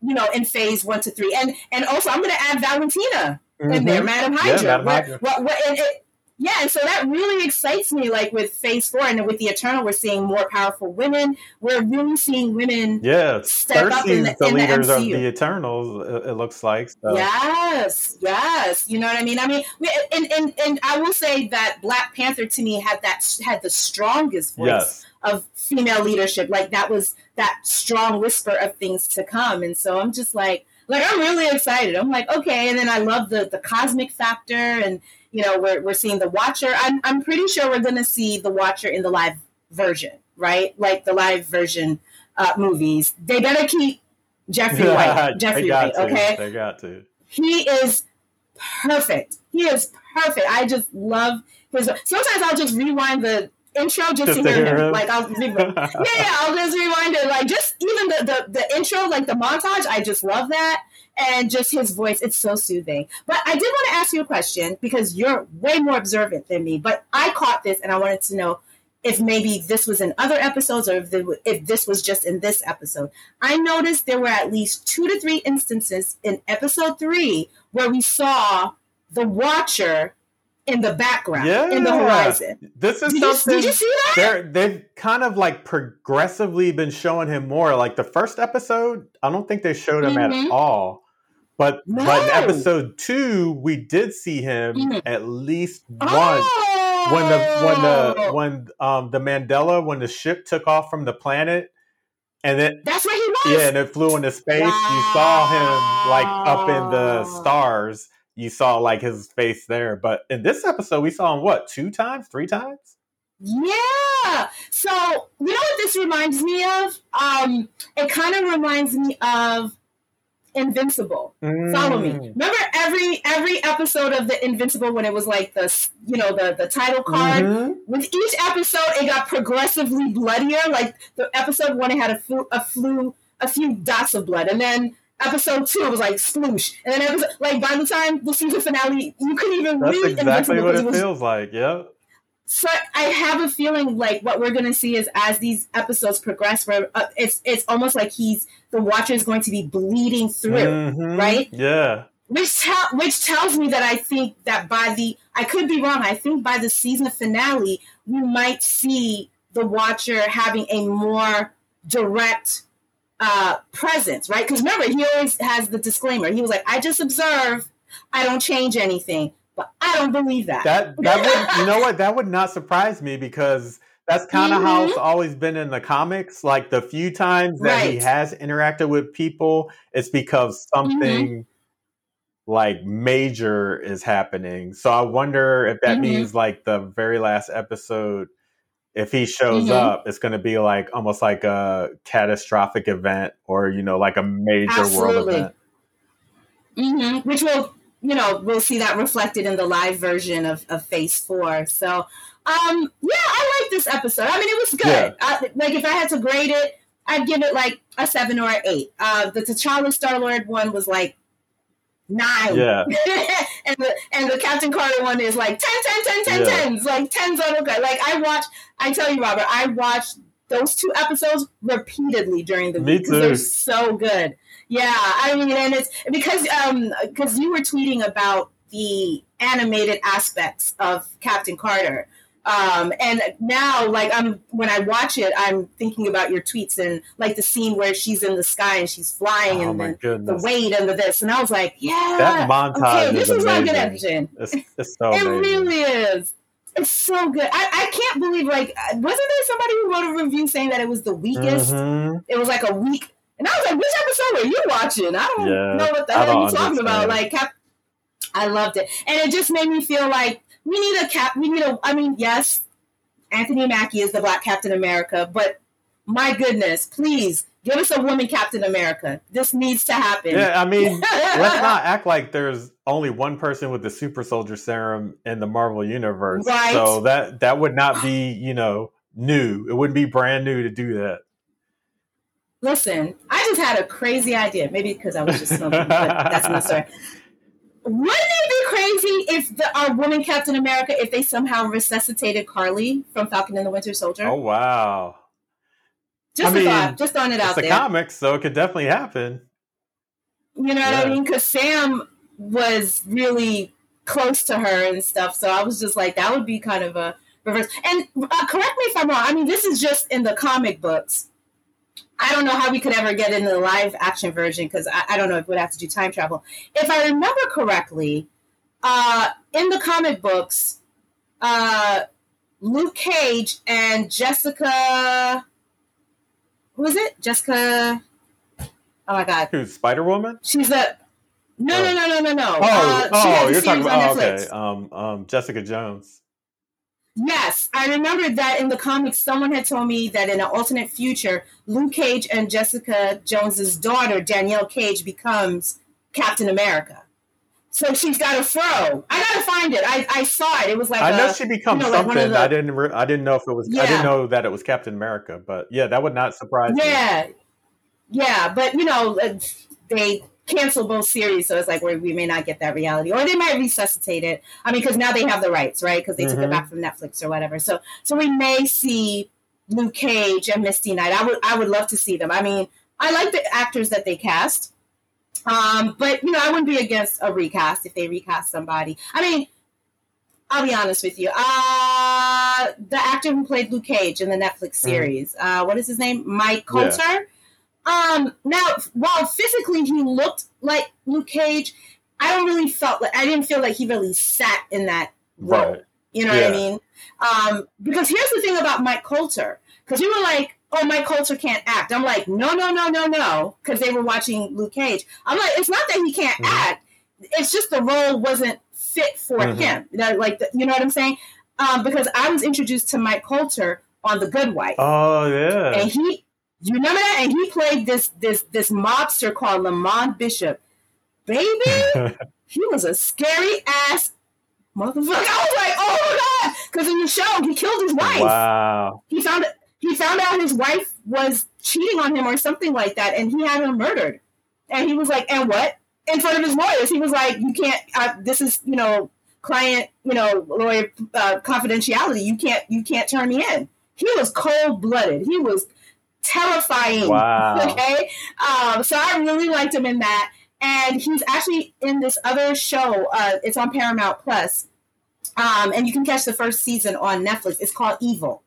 you know, in phase one to three. And and also I'm gonna add Valentina mm-hmm. in there, Madam Hydra. Yeah, Madam Hydra. What, what, and it, yeah, and so that really excites me. Like with Phase Four and with the Eternal, we're seeing more powerful women. We're really seeing women. Yeah, step up in the, the in leaders the of the Eternals. It looks like. So. Yes, yes. You know what I mean. I mean, and, and and I will say that Black Panther to me had that had the strongest voice. Yes. Of female leadership, like that was that strong whisper of things to come, and so I'm just like, like I'm really excited. I'm like, okay, and then I love the the cosmic factor, and you know, we're, we're seeing the Watcher. I'm, I'm pretty sure we're going to see the Watcher in the live version, right? Like the live version uh, movies. They better keep Jeffrey White. Jeffrey Wright, to. okay? They got to. He is perfect. He is perfect. I just love his. Sometimes I'll just rewind the intro just, just to hear him. him. Like I'll, yeah, yeah, I'll just rewind it. Like just even the, the the intro, like the montage. I just love that and just his voice. It's so soothing. But I did want to ask you a question because you're way more observant than me. But I caught this and I wanted to know if maybe this was in other episodes or if, if this was just in this episode. I noticed there were at least two to three instances in episode three where we saw the Watcher in the background, yeah. in the horizon. This is did something. You, did you see that? They've kind of like progressively been showing him more. Like the first episode, I don't think they showed him mm-hmm. at all. But no. but in episode two, we did see him mm-hmm. at least once oh. when the when the oh! when um the Mandela when the ship took off from the planet and then that's where he was. Yeah, and it flew into space. Wow. You saw him like up in the stars. You saw like his face there. But in this episode, we saw him what two times, three times? Yeah. So you know what this reminds me of? Um, it kind of reminds me of Invincible. Mm. Follow me. Mm. Remember every every episode of the Invincible when it was like the you know the the title card. Mm-hmm. With each episode, it got progressively bloodier. Like the episode one, it had a flu, a flu a few dots of blood, and then episode two it was like sploosh, and then episode, like by the time the season finale, you couldn't even That's read exactly what it, it was, feels like. Yep. So I have a feeling like what we're going to see is as these episodes progress, where uh, it's it's almost like he's the watcher is going to be bleeding through, mm-hmm. right? Yeah. Which tell which tells me that I think that by the I could be wrong. I think by the season finale we might see the watcher having a more direct uh, presence, right? Because remember, he always has the disclaimer. He was like, "I just observe. I don't change anything." But I don't believe that. That that would you know what that would not surprise me because that's kind of mm-hmm. how it's always been in the comics. Like the few times that right. he has interacted with people, it's because something mm-hmm. like major is happening. So I wonder if that mm-hmm. means like the very last episode, if he shows mm-hmm. up, it's going to be like almost like a catastrophic event or you know like a major Absolutely. world event. Mm-hmm. Which will you know, we'll see that reflected in the live version of, of Phase Four. So, um, yeah, I like this episode. I mean, it was good. Yeah. I, like, if I had to grade it, I'd give it like a seven or an eight. Uh, the T'Challa Star Lord one was like nine. Yeah. and the and the Captain Carter one is like 10, 10, 10, 10, yeah. tens, like tens on okay. Like I watch. I tell you, Robert, I watched those two episodes repeatedly during the Me week because they're so good. Yeah, I mean, and it's because um because you were tweeting about the animated aspects of Captain Carter. Um, and now, like I'm when I watch it, I'm thinking about your tweets and like the scene where she's in the sky and she's flying oh, and the, the weight and the this, and I was like, yeah, that montage. Okay, this is, is not good action. It's, it's so it amazing. really is. It's so good. I, I can't believe like wasn't there somebody who wrote a review saying that it was the weakest? Mm-hmm. It was like a weak and I was like, which episode are you watching? I don't yeah, know what the hell you're talking about. Like, Cap- I loved it. And it just made me feel like we need a cap. We need a, I mean, yes, Anthony Mackie is the Black Captain America, but my goodness, please give us a woman Captain America. This needs to happen. Yeah, I mean, let's not act like there's only one person with the super soldier serum in the Marvel universe. Right. So that that would not be, you know, new. It wouldn't be brand new to do that. Listen, I just had a crazy idea. Maybe because I was just smoking, but that's another story. Wouldn't it be crazy if the, our woman Captain America, if they somehow resuscitated Carly from Falcon and the Winter Soldier? Oh wow! Just I mean, thought, just throwing it out there. It's a comics, so it could definitely happen. You know yeah. what I mean? Because Sam was really close to her and stuff, so I was just like, that would be kind of a reverse. And uh, correct me if I'm wrong. I mean, this is just in the comic books. I don't know how we could ever get into the live action version because I, I, don't know if we'd have to do time travel. If I remember correctly, uh, in the comic books, uh, Luke Cage and Jessica, who is it? Jessica. Oh my God. Who's Spider Woman? She's a. No, oh. no, no, no, no, no. Oh, uh, oh, you're talking about oh, okay. Um, um, Jessica Jones. Yes, I remember that in the comics, someone had told me that in an alternate future, Luke Cage and Jessica Jones's daughter, Danielle Cage, becomes Captain America. So she's got a fro. I gotta find it. I, I saw it. It was like I know she becomes you know, something. Like the, I didn't. Re- I didn't know if it was. Yeah. I didn't know that it was Captain America. But yeah, that would not surprise yeah. me. Yeah, yeah. But you know, uh, they cancel both series, so it's like we may not get that reality, or they might resuscitate it. I mean, because now they have the rights, right? Because they mm-hmm. took it mm-hmm. back from Netflix or whatever. So, so we may see Luke Cage and Misty Knight. I would, I would love to see them. I mean, I like the actors that they cast, um, but you know, I wouldn't be against a recast if they recast somebody. I mean, I'll be honest with you. Uh, the actor who played Luke Cage in the Netflix Mm-hmm. series, uh, what is his name? Mike Colter. Um, now, while physically he looked like Luke Cage, I don't really felt like I didn't feel like he really sat in that role. Right. You know what I mean? Um, because here's the thing about Mike Colter. Because we were like, oh, Mike Colter can't act. I'm like, no, no, no, no, no. Because they were watching Luke Cage. I'm like, it's not that he can't Mhm. act. It's just the role wasn't fit for Mhm. him. That, like, the, you know what I'm saying? Um, because I was introduced to Mike Colter on The Good Wife, Oh yeah. and he, you remember that? And he played this this this mobster called Lamont Bishop. Baby, he was a scary ass motherfucker. I was like, oh my god, because in the show he killed his wife. wow. He found he found out his wife was cheating on him or something like that, and he had her murdered. And he was like, and what? In front of his lawyers, he was like, you can't. Uh, this is you know client you know lawyer uh, confidentiality. You can't you can't turn me in. He was cold blooded. He was terrifying. Wow. Okay. Um, so I really liked him in that. And he's actually in this other show. Uh, it's on Paramount Plus. Um, and you can catch the first season on Netflix. It's called Evil.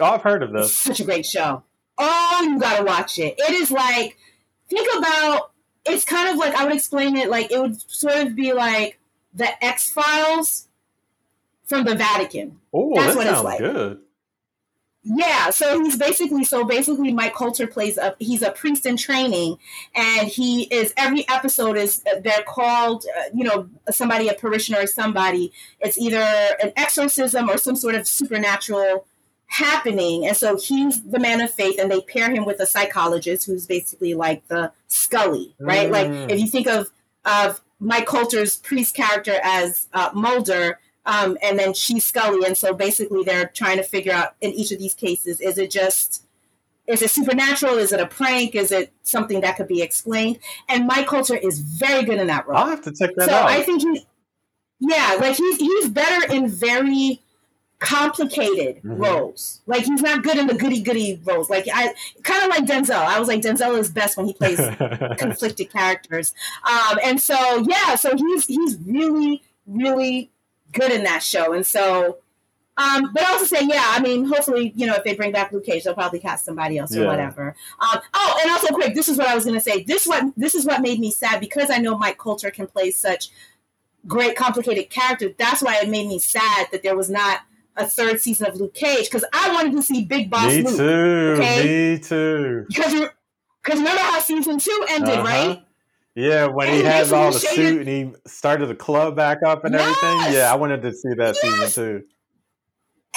Oh, I've heard of It's this. such a great show. Oh, you gotta watch it. It is like, think about. It's kind of like I would explain it like it would sort of be like the X Files from the Vatican. Oh, That's that what it's sounds like. good. Yeah, so he's basically so basically Mike Colter plays a he's a priest in training, and he is every episode is they're called uh, you know somebody a parishioner or somebody. It's either an exorcism or some sort of supernatural happening, and so he's the man of faith, and they pair him with a psychologist who's basically like the Scully, right? Like Mm. if you think of of Mike Colter's priest character as uh, Mulder, um, and then she's Scully, and so basically they're trying to figure out in each of these cases: is it just is it supernatural? Is it a prank? Is it something that could be explained? And Mike Colter is very good in that role. I'll have to check that so out. I think he, yeah, like he's he's better in very complicated Mhm. roles. Like he's not good in the goody goody roles. Like I kind of like Denzel. I was like Denzel is best when he plays conflicted characters. Um, and so yeah, so he's he's really really good in that show. And so, um, but also saying, yeah, I mean, hopefully you know if they bring back Luke Cage, they'll probably cast somebody else or Yeah. whatever. Um, oh, and also quick, this is what I was going to say. This what this is what made me sad because I know Mike Colter can play such great complicated characters. That's why it made me sad that there was not a third season of Luke Cage because I wanted to see Big Boss Me Luke. too. okay? Me too. Because because remember how season two ended, Uh-huh. right? Yeah, when he And has all the suit and he started the club back up and everything. Yeah, I wanted to see that Yes! season too.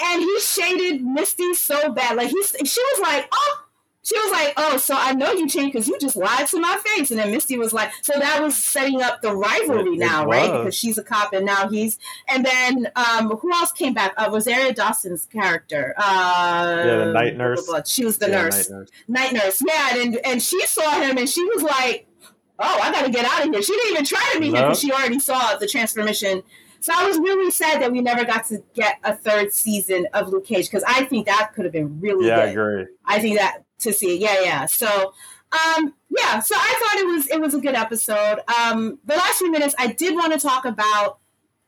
and he shaded Misty so bad. Like he, she was like, "Oh," she was like, "Oh, so I know you changed because you just lied to my face." And then Misty was like, "So that was setting up the rivalry It- it now, right? was. Because she's a cop and now he's." And then um, who else came back? Uh, Rosario Dawson's character. Uh, Yeah, the night blah, blah, nurse. blah. She was the Yeah, nurse, night nurse. night nurse. Yeah, and and she saw him and she was like, "Oh, I got to get out of here." She didn't even try to him No. because she already saw the transformation. So I was really sad that we never got to get a third season of Luke Cage because I think that could have been really Yeah, I agree. I think that to see, yeah, yeah. So, um, yeah. So I thought it was it was a good episode. Um, the last few minutes, I did want to talk about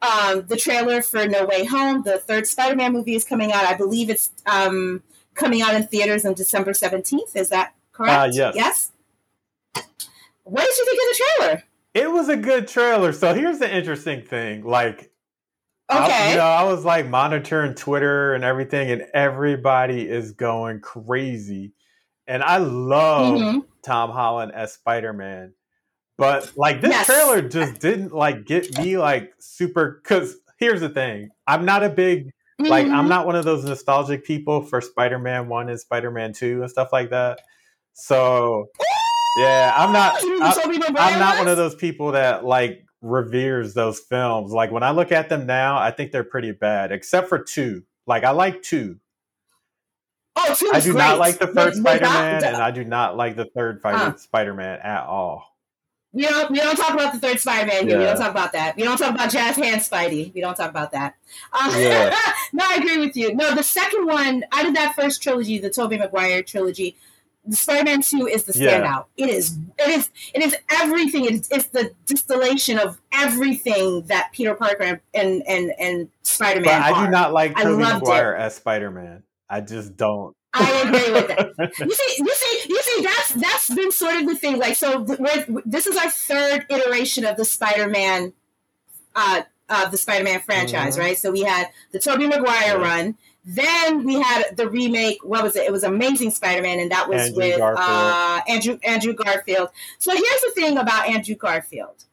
um, the trailer for No Way Home. The third Spider-Man movie is coming out. I believe it's um, coming out in theaters on December seventeenth. Is that correct? Uh, yes. Yes. What did you think of the trailer? It was a good trailer. So here's the interesting thing. Like, I, Okay. you know, I was like monitoring Twitter and everything, and everybody is going crazy. And I love Mhm. Tom Holland as Spider Man. But like this Yes. trailer just didn't like get me like super cause here's the thing. I'm not a big like I'm Mhm. not one of those nostalgic people for Spider Man one and Spider Man two and stuff like that. So yeah, I'm not You mean the I- I'm not one of those people that like reveres those films. Like when I look at them now, I think they're pretty bad, except for two. Like I like two. Oh, two I do great. not like the first Spider Man, and I do not like the third Uh. Spider Man at all. We don't we don't talk about the third Spider-Man here. We don't talk about that. We don't talk about Jazz Hand Spidey. We don't talk about that. Um, Yeah. no, I agree with you. No, the second one out of that first trilogy, the Tobey Maguire trilogy, Spider-Man Two is the Yeah. standout. It is. It is. It is everything. It is, it's the distillation of everything that Peter Parker and and and But Spider-Man I are. do not like Tobey Maguire as Spider Man. I just don't. I agree with that. You see, you see, you see. That's that's been sort of the thing. Like, so this is our third iteration of the Spider-Man, uh, uh, the Spider-Man franchise, Mhm. right? So we had the Tobey Maguire Yeah. run. Then we had the remake. What was it? It was Amazing Spider-Man, and that was Andrew with uh, Andrew Andrew Garfield. So here's the thing about Andrew Garfield.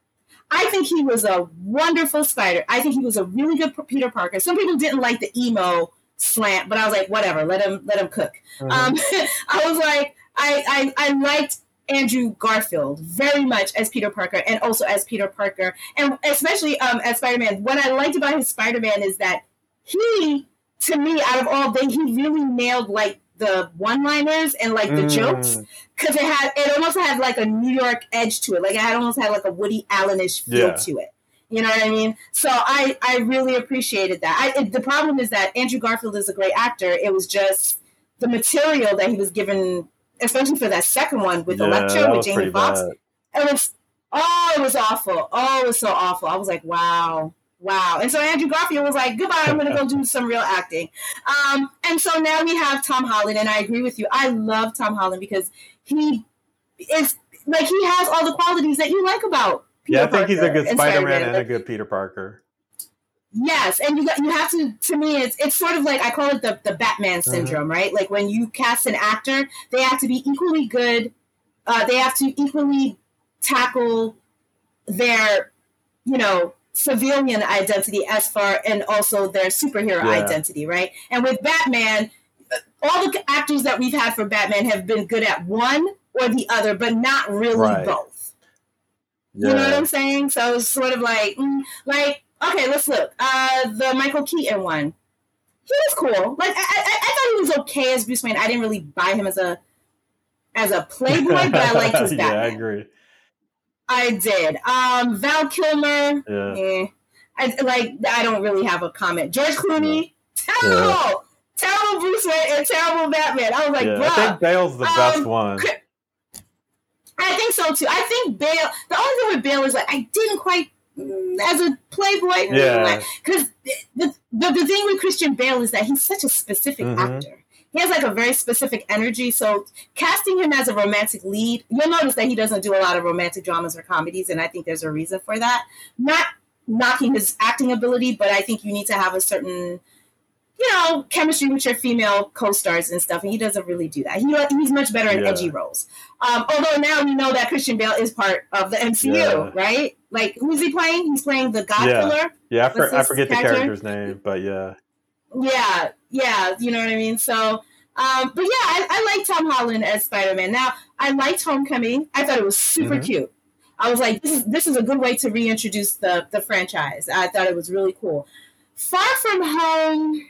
I think he was a wonderful Spider. I think he was a really good Peter Parker. Some people didn't like the emo slant, but I was like, whatever, let him let him cook. Mhm. Um, I was like, I, I I liked Andrew Garfield very much as Peter Parker, and also as Peter Parker, and especially um, as Spider Man. What I liked about his Spider Man is that he, to me, out of all they, he really nailed like the one liners and like the Mm. jokes because it had it almost had like a New York edge to it. Like it had almost had like a Woody Allenish feel Yeah. to it. You know what I mean? So I I really appreciated that. I, it, the problem is that Andrew Garfield is a great actor. It was just the material that he was given, especially for that second one with Yeah, Electro with Jamie Foxx. It was oh, it was awful. Oh, it was so awful. I was like, wow. Wow. And so Andrew Garfield was like, goodbye, I'm going to go do some real acting. Um, and so now we have Tom Holland, and I agree with you. I love Tom Holland because he is like, he has all the qualities that you like about Peter Yeah, I think he's a good Spider Man and a good Peter Parker. Yes, and you got, you have to. To me, it's it's sort of like I call it the the Batman Mm-hmm. syndrome, right? Like when you cast an actor, they have to be equally good. Uh, they have to equally tackle their, you know, civilian identity as far and also their superhero Yeah. identity, right? And with Batman, all the actors that we've had for Batman have been good at one or the other, but not really Right. both. You know what I'm saying? So it's sort of like, mm, like, okay, let's look. Uh, the Michael Keaton one. He was cool. Like, I, I, I thought he was okay as Bruce Wayne. I didn't really buy him as a as a playboy, but I liked his yeah, I agree. I did. Um, Val Kilmer. Yeah. Eh, I like. I don't really have a comment. George Clooney. Terrible. Terrible Bruce Wayne and terrible Batman. I was like, yeah. I think Bale's the um, best one. I think so too. I think Bale. The only thing with Bale is like I didn't quite mm, as a Playboy. Yeah. Because the, the the thing with Christian Bale is that he's such a specific Mhm. actor. He has like a very specific energy. So casting him as a romantic lead, you'll notice that he doesn't do a lot of romantic dramas or comedies, and I think there's a reason for that. Not knocking his acting ability, but I think you need to have a certain you know, chemistry with your female co-stars and stuff, and he doesn't really do that. He, he's much better in Yeah. edgy roles. Um, although now we know that Christian Bale is part of the MCU, Yeah. right? Like, who's he playing? He's playing the God Yeah. Killer. Yeah, I, for, I forget the character's name, but yeah. Yeah, yeah, you know what I mean. So, um, but yeah, I, I like Tom Holland as Spider Man. Now, I liked Homecoming. I thought it was super Mhm. cute. I was like, this is this is a good way to reintroduce the the franchise. I thought it was really cool. Far from Home.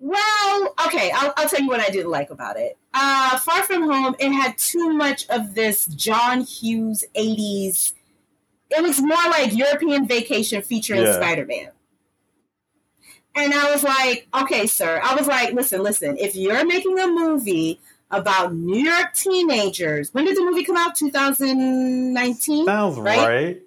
Well, okay, I'll, I'll tell you what I didn't like about it. Uh, Far From Home, it had too much of this John Hughes 80s. It was more like European Vacation featuring Yeah. Spider Man. And I was like, okay, sir. I was like, listen, listen, if you're making a movie about New York teenagers, when did the movie come out? 2019? Sounds Right? right.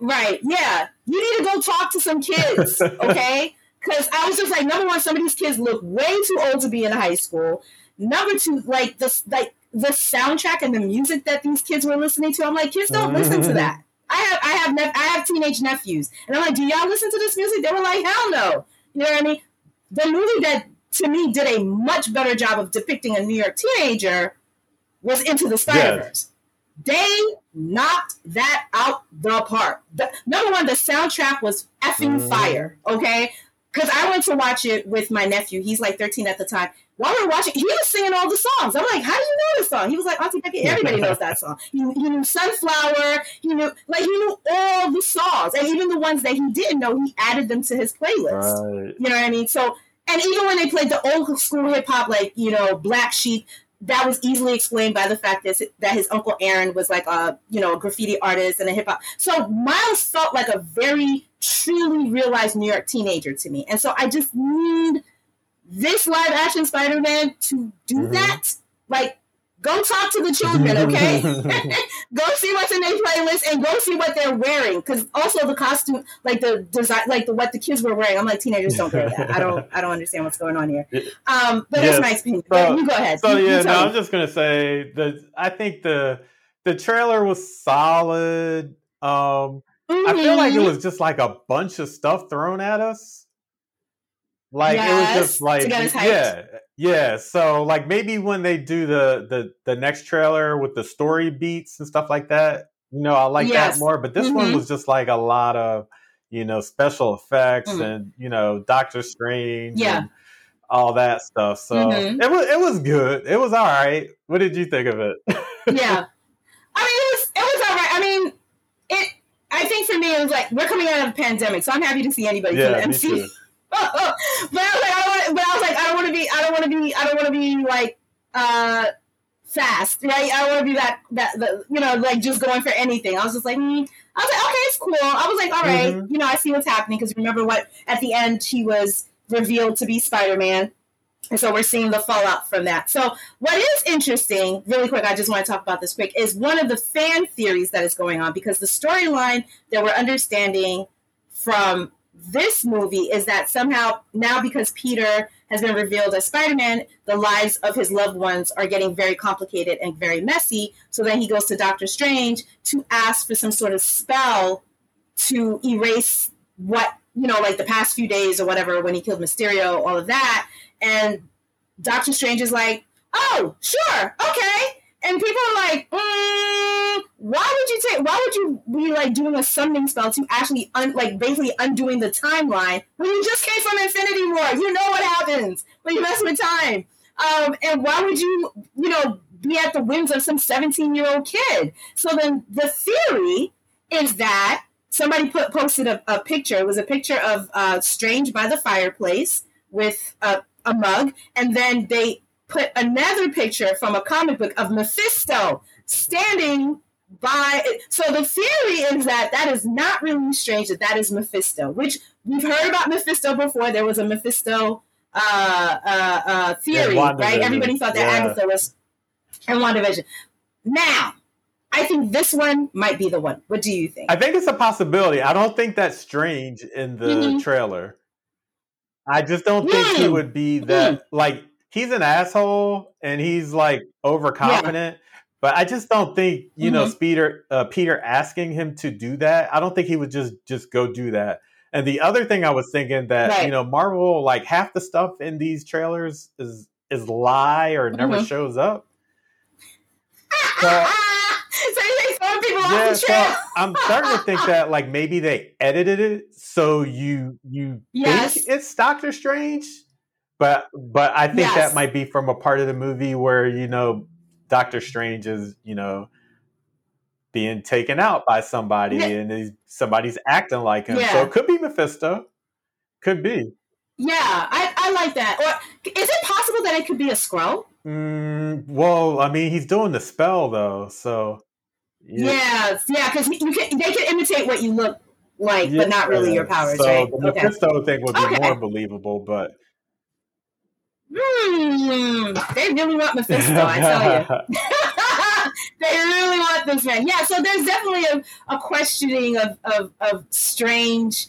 Right. Yeah. You need to go talk to some kids, okay? Because I was just like, number one, some of these kids look way too old to be in high school. Number two, like the like the soundtrack and the music that these kids were listening to. I'm like, kids don't listen to that. I have I have nep- I have teenage nephews, and I'm like, do y'all listen to this music? They were like, hell no. You know what I mean? The movie that to me did a much better job of depicting a New York teenager was Into the Spider Verse. They knocked that out the park. The, number one, the soundtrack was effing Mhm. fire. Okay, because I went to watch it with my nephew. He's like 13 at the time. While we were watching, he was singing all the songs. I'm like, "How do you know this song?" He was like, "Auntie Becky, everybody knows that song." He, he knew "Sunflower." He knew like he knew all the songs, and even the ones that he didn't know, he added them to his playlist. Right. You know what I mean? So, and even when they played the old school hip hop, like you know, Black Sheep, that was easily explained by the fact that that his uncle Aaron was like a you know a graffiti artist and a hip hop. So Miles felt like a very truly realized New York teenager to me, and so I just need this live action Spider Man to do Mhm. that, like go talk to the children, okay? go see what's in their playlist and go see what they're wearing. Because also the costume, like the design, like the what the kids were wearing. I'm like teenagers don't wear that. I don't. I don't understand what's going on here. Um, but Yes. that's my opinion. So- you go ahead. So You- you yeah, tell no, me. I'm just gonna say that I think the the trailer was solid. Um I feel like it Mhm. was just like a bunch of stuff thrown at us. Like it was just like to get us hyped. yeah, yeah. So like maybe when they do the the the next trailer with the story beats and stuff like that, you know, I like Yes. that more. But this one Mhm. was just like a lot of you know special effects Mm. and you know Doctor Strange Yeah. and all that stuff. So Mhm. it was it was good. It was all right. What did you think of it? yeah. I mean, it was it was all right. I mean, it. I think for me, it was like we're coming out of a pandemic, so I'm happy to see anybody yeah, from me the too. MC. but I was like, I don't want. But I was like, I don't want to be. I don't want to be. I don't want to be like uh fast, right? I don't want to be that that the, you know like just going for anything. I was just like, mm. I was like, okay, it's cool. I was like, all right, Mhm. you know, I see what's happening because remember what at the end he was revealed to be Spider Man. And so we're seeing the fallout from that. So what is interesting, really quick, I just want to talk about this quick, is one of the fan theories that is going on because the storyline that we're understanding from this movie is that somehow now because Peter has been revealed as Spider-Man, the lives of his loved ones are getting very complicated and very messy. So then he goes to Doctor Strange to ask for some sort of spell to erase what, you know, like the past few days or whatever when he killed Mysterio, all of that. And Doctor Strange is like, oh, sure, okay. And people are like, mm, why would you take? Why would you be like doing a summoning spell to actually un, like basically undoing the timeline when you just came from Infinity War? You know what happens when you mess with time. Um, and why would you, you know, be at the whims of some seventeen-year-old kid? So then the theory is that somebody put posted a, a picture. It was a picture of uh, Strange by the fireplace with a, a mug, and then they put another picture from a comic book of Mephisto standing by. So the theory is that that is not really strange. That that is Mephisto, which we've heard about Mephisto before. There was a Mephisto uh, uh, uh, theory, right? Everybody thought that yeah. Agatha was in WandaVision. Now, I think this one might be the one. What do you think? I think it's a possibility. I don't think that's strange in the Mhm. trailer. I just don't think he Mm. would be that like he's an asshole and he's like overconfident. But I just don't think you know Mhm. Peter uh, Peter asking him to do that. I don't think he would just just go do that. And the other thing I was thinking that Right. you know Marvel like half the stuff in these trailers is is lie or never Mhm. shows up. so you think throwing people Yeah, so? I'm starting to think that like maybe they edited it so you you Yes. think it's Doctor Strange, but but I think Yes. that might be from a part of the movie where you know Doctor Strange is you know being taken out by somebody Yeah. and he's, somebody's acting like him. So it could be Mephisto, could be. Yeah, I, I like that. Or is it possible that it could be a Skrull? Mm, well, I mean, he's doing the spell though, so Yes, yeah, because you they can imitate what you look like, but not really your powers, so right? The Okay. Mephisto thing would be Okay. more believable, but Hmm, they really want Mephisto, I tell you. they really want this man. Yeah, so there's definitely a, a questioning of, of, of strange,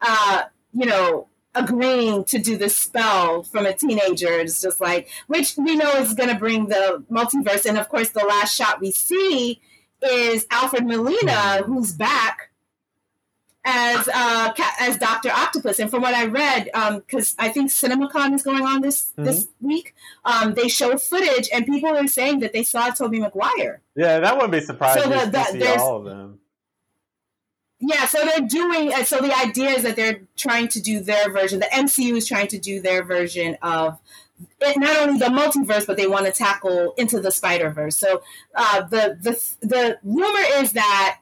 uh, you know, agreeing to do this spell from a teenager. It's just like, which we know is going to bring the multiverse. And of course, the last shot we see is Alfred Molina, who's back as uh, as Doctor Octopus. And from what I read, um, because I think CinemaCon is going on this this week, um, they show footage, and people are saying that they saw Tobey Maguire. yeah, that wouldn't be surprising So the- to the- there's- all of them. Yeah, so they're doing. uh, So the idea is that they're trying to do their version. The MCU is trying to do their version of it, not only the multiverse, but they want to tackle into the Spider Verse. So uh, the the the rumor is that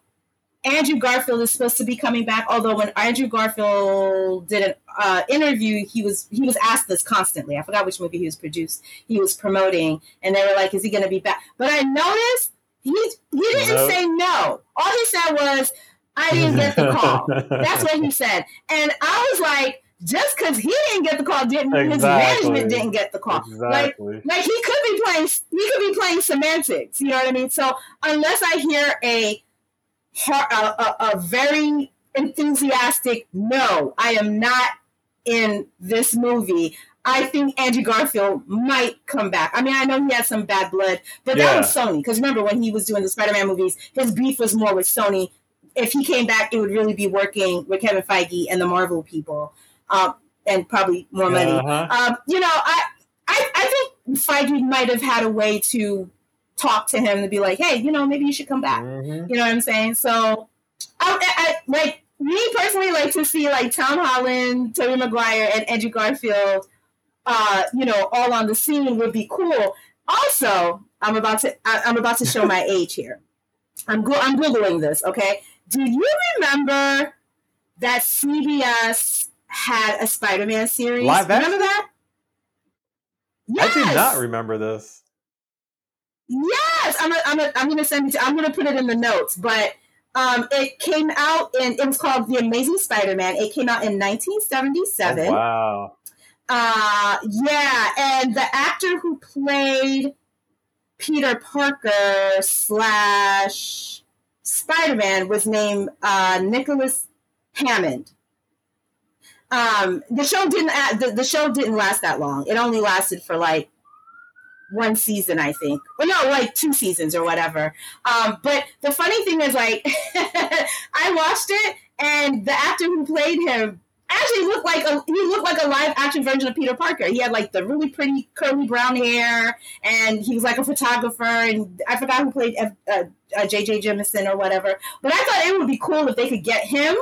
Andrew Garfield is supposed to be coming back. Although when Andrew Garfield did an uh, interview, he was he was asked this constantly. I forgot which movie he was produced. He was promoting, and they were like, "Is he going to be back?" But I noticed he he didn't Nope. say no. All he said was, "I didn't get the call." That's what he said. And I was like, just because he didn't get the call didn't mean his management didn't get the call. Like like he could be playing he could be playing semantics you know what i mean so unless i hear a har- a, a, a very enthusiastic no i am not in this movie. I think andrew garfield might come back. I mean i know he had some bad blood but that was sony because remember when he was doing the spider-man movies his beef was more with sony. If he came back it would really be working with kevin feige and the marvel people um, and probably more money. Uh-huh. um, you know, I, I I think Feige might have had a way to talk to him to be like, hey, you know, maybe you should come back. Mhm. You know what I'm saying? So, I, I, like me personally like to see like Tom Holland, Tobey Maguire, and Andrew Garfield. Uh, you know, all on the scene would be cool. Also, I'm about to I, I'm about to show my age here. I'm go- I'm googling this. Okay, do you remember that CBS had a Spider-Man series? Live action? Remember that? Yes. I do Yes! not remember this. Yes, I'm. A, I'm. A, I'm going to send it. To, I'm going to put it in the notes. But um, it came out and It was called The Amazing Spider-Man. It came out in 1977. Oh, wow. Uh, yeah, and the actor who played Peter Parker slash Spider-Man was named uh, Nicholas Hammond. Um, the show didn't the, the show didn't last that long. It only lasted for like one season, I think. Well, no, like two seasons or whatever. Um, but the funny thing is, like, I watched it, and the actor who played him actually looked like a he looked like a live action version of Peter Parker. He had like the really pretty curly brown hair, and he was like a photographer. And I forgot who played F- uh, uh, J.J. Jameson or whatever. But I thought it would be cool if they could get him.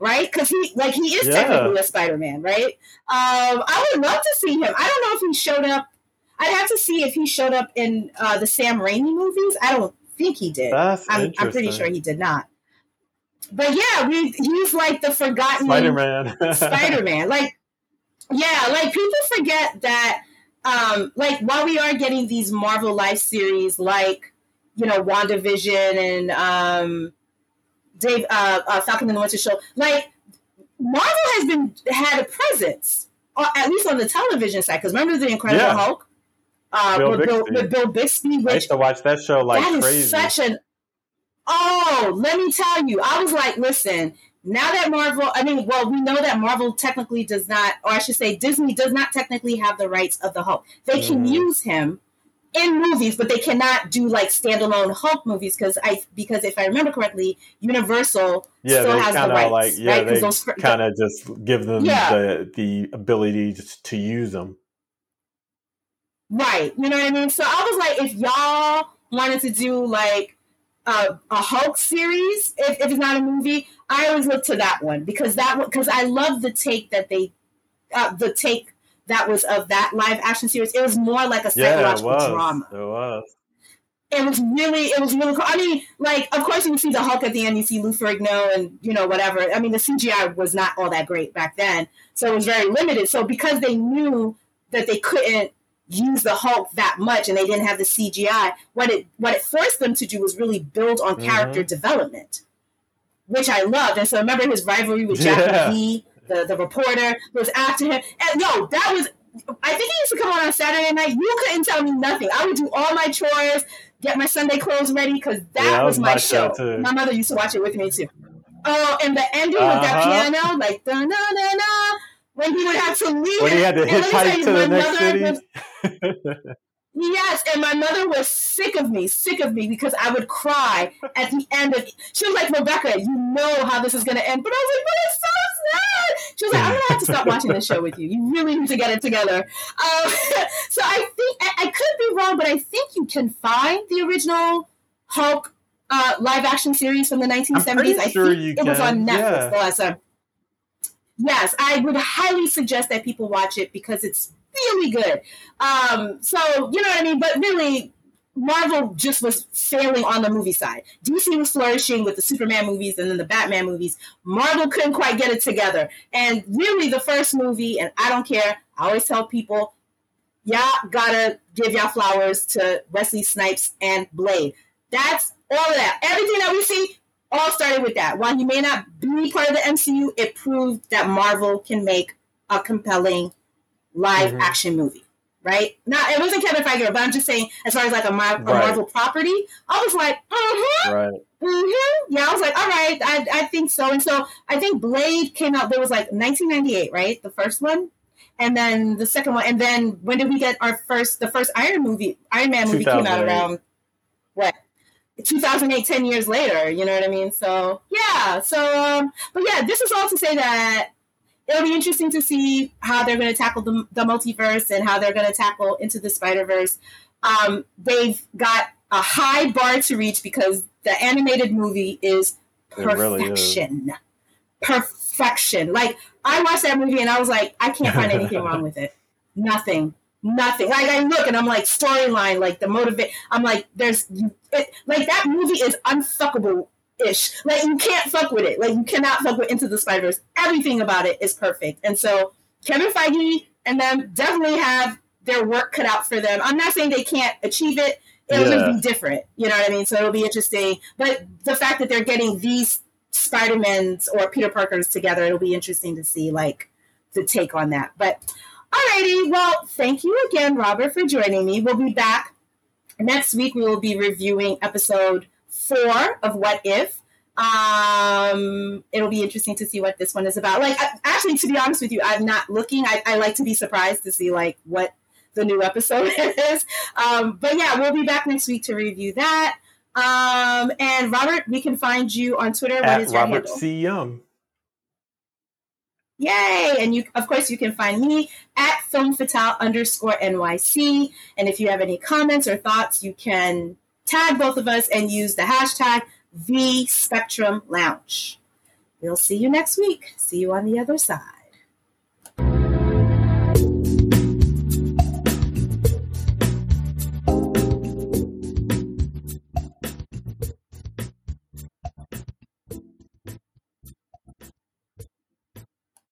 Right, because he like he is Yeah. technically a Spider-Man, right? Um, I would love to see him. I don't know if he showed up. I'd have to see if he showed up in uh, the Sam Raimi movies. I don't think he did. That's I'm, I'm pretty sure he did not. But yeah, we, he's like the forgotten Spider Man. Spider Man. Like, yeah, like people forget that. Um, like while we are getting these Marvel life series, like you know WandaVision and um, Dave uh, uh, Falcon and the Winter Soldier, like Marvel has been had a presence, or at least on the television side. Because remember the Incredible Yeah. Hulk uh, Bill with, Bill, Bixby. with Bill Bixby, I used to watch that show like that is crazy. such an oh let me tell you i was like listen now that marvel i mean well we know that marvel technically does not or i should say disney does not technically have the rights of the hulk they can Mhm. use him in movies but they cannot do like standalone hulk movies because i because if i remember correctly universal yeah, still has the rights like yeah, right? they kind of just give them Yeah. the the ability to, to use them. Right. You know what I mean? So I was like, if y'all wanted to do like a, a Hulk series, if, if it's not a movie, I always look to that one because that because I love the take that they, uh, the take that was of that live action series. It was more like a Yeah, it psychological was. drama. It was. It was really, it was really cool. I mean, like, of course, you see the Hulk at the end, you see Lou Ferrigno and, you know, whatever. I mean, the CGI was not all that great back then. So it was very limited. So because they knew that they couldn't use the Hulk that much and they didn't have the CGI, what it what it forced them to do was really build on Mhm. character development, which I loved. And so remember his rivalry with Jackie Yeah. The, the reporter who was after him. And no, that was I think he used to come on on Saturday night. You couldn't tell me nothing. I would do all my chores, get my Sunday clothes ready because that Yeah, that was was my my show, show. too. My mother used to watch it with me too. Oh, and the ending with that Uh-huh. piano, like da na na na, when he would have to leave. When he had to let me tell hitchhike to my the next mother city. was- Yes, and my mother was sick of me, sick of me because I would cry at the end of. She was like, "Rebecca, you know how this is going to end," but I was like, "But it's so sad." She was like, "I'm going to have to stop watching this show with you. You really need to get it together." Um, so I think I, I could be wrong, but I think you can find the original Hulk uh, live action series from the 1970s. pretty I sure think you it was can, on Netflix yeah. the last time. Yes, I would highly suggest that people watch it because it's really good. Um, so you know what I mean. But really, Marvel just was failing on the movie side. DC was flourishing with the Superman movies and then the Batman movies. Marvel couldn't quite get it together. And really, the first movie, and I don't care. I always tell people, y'all gotta give y'all flowers to Wesley Snipes and Blade. That's all of that. Everything that we see all started with that. While he may not be part of the MCU, it proved that Marvel can make a compelling live Mhm. action movie, right? Not it wasn't Kevin Feige, but I'm just saying as far as like a, Mar- a Marvel property, I was like, mm-hmm, Right. mm-hmm. yeah, I was like, all right, I, I think so. And so I think Blade came out. There was like 1998, right? The first one. And then the second one, and then when did we get our first? The first Iron movie, Iron Man movie came out around what 2008 10 years later you know what i mean? So yeah so um but yeah this is all to say that it'll be interesting to see how they're going to tackle the, the multiverse and how they're going to tackle into the spider verse um they've got a high bar to reach because the animated movie is It really is. perfection. Perfection. Like i watched that movie and i was like i can't find anything wrong with it. Nothing nothing. Like I look and I'm like storyline, like the motivate. I'm like, there's it, like that movie is unfuckable ish. Like you can't fuck with it. Like you cannot fuck with Into the Spider Verse. Everything about it is perfect. And so Kevin Feige and them definitely have their work cut out for them. I'm not saying they can't achieve it. It'll Yeah. just be different. You know what I mean? So it'll be interesting. But the fact that they're getting these Spider-Mans or Peter Parkers together, it'll be interesting to see like the take on that. But Alrighty, well, thank you again, Robert, for joining me. We'll be back next week. We will be reviewing episode four of What If. Um, it'll be interesting to see what this one is about. Like, I, actually, to be honest with you, I'm not looking. I, I like to be surprised to see like what the new episode is. Um, but yeah, we'll be back next week to review that. Um, and Robert, we can find you on Twitter. What At is your Robert handle? C. Young. Yay! And you, of course, you can find me at filmfatale underscore NYC. And if you have any comments or thoughts, you can tag both of us and use the hashtag the Spectrum Lounge. We'll see you next week. See you on the other side.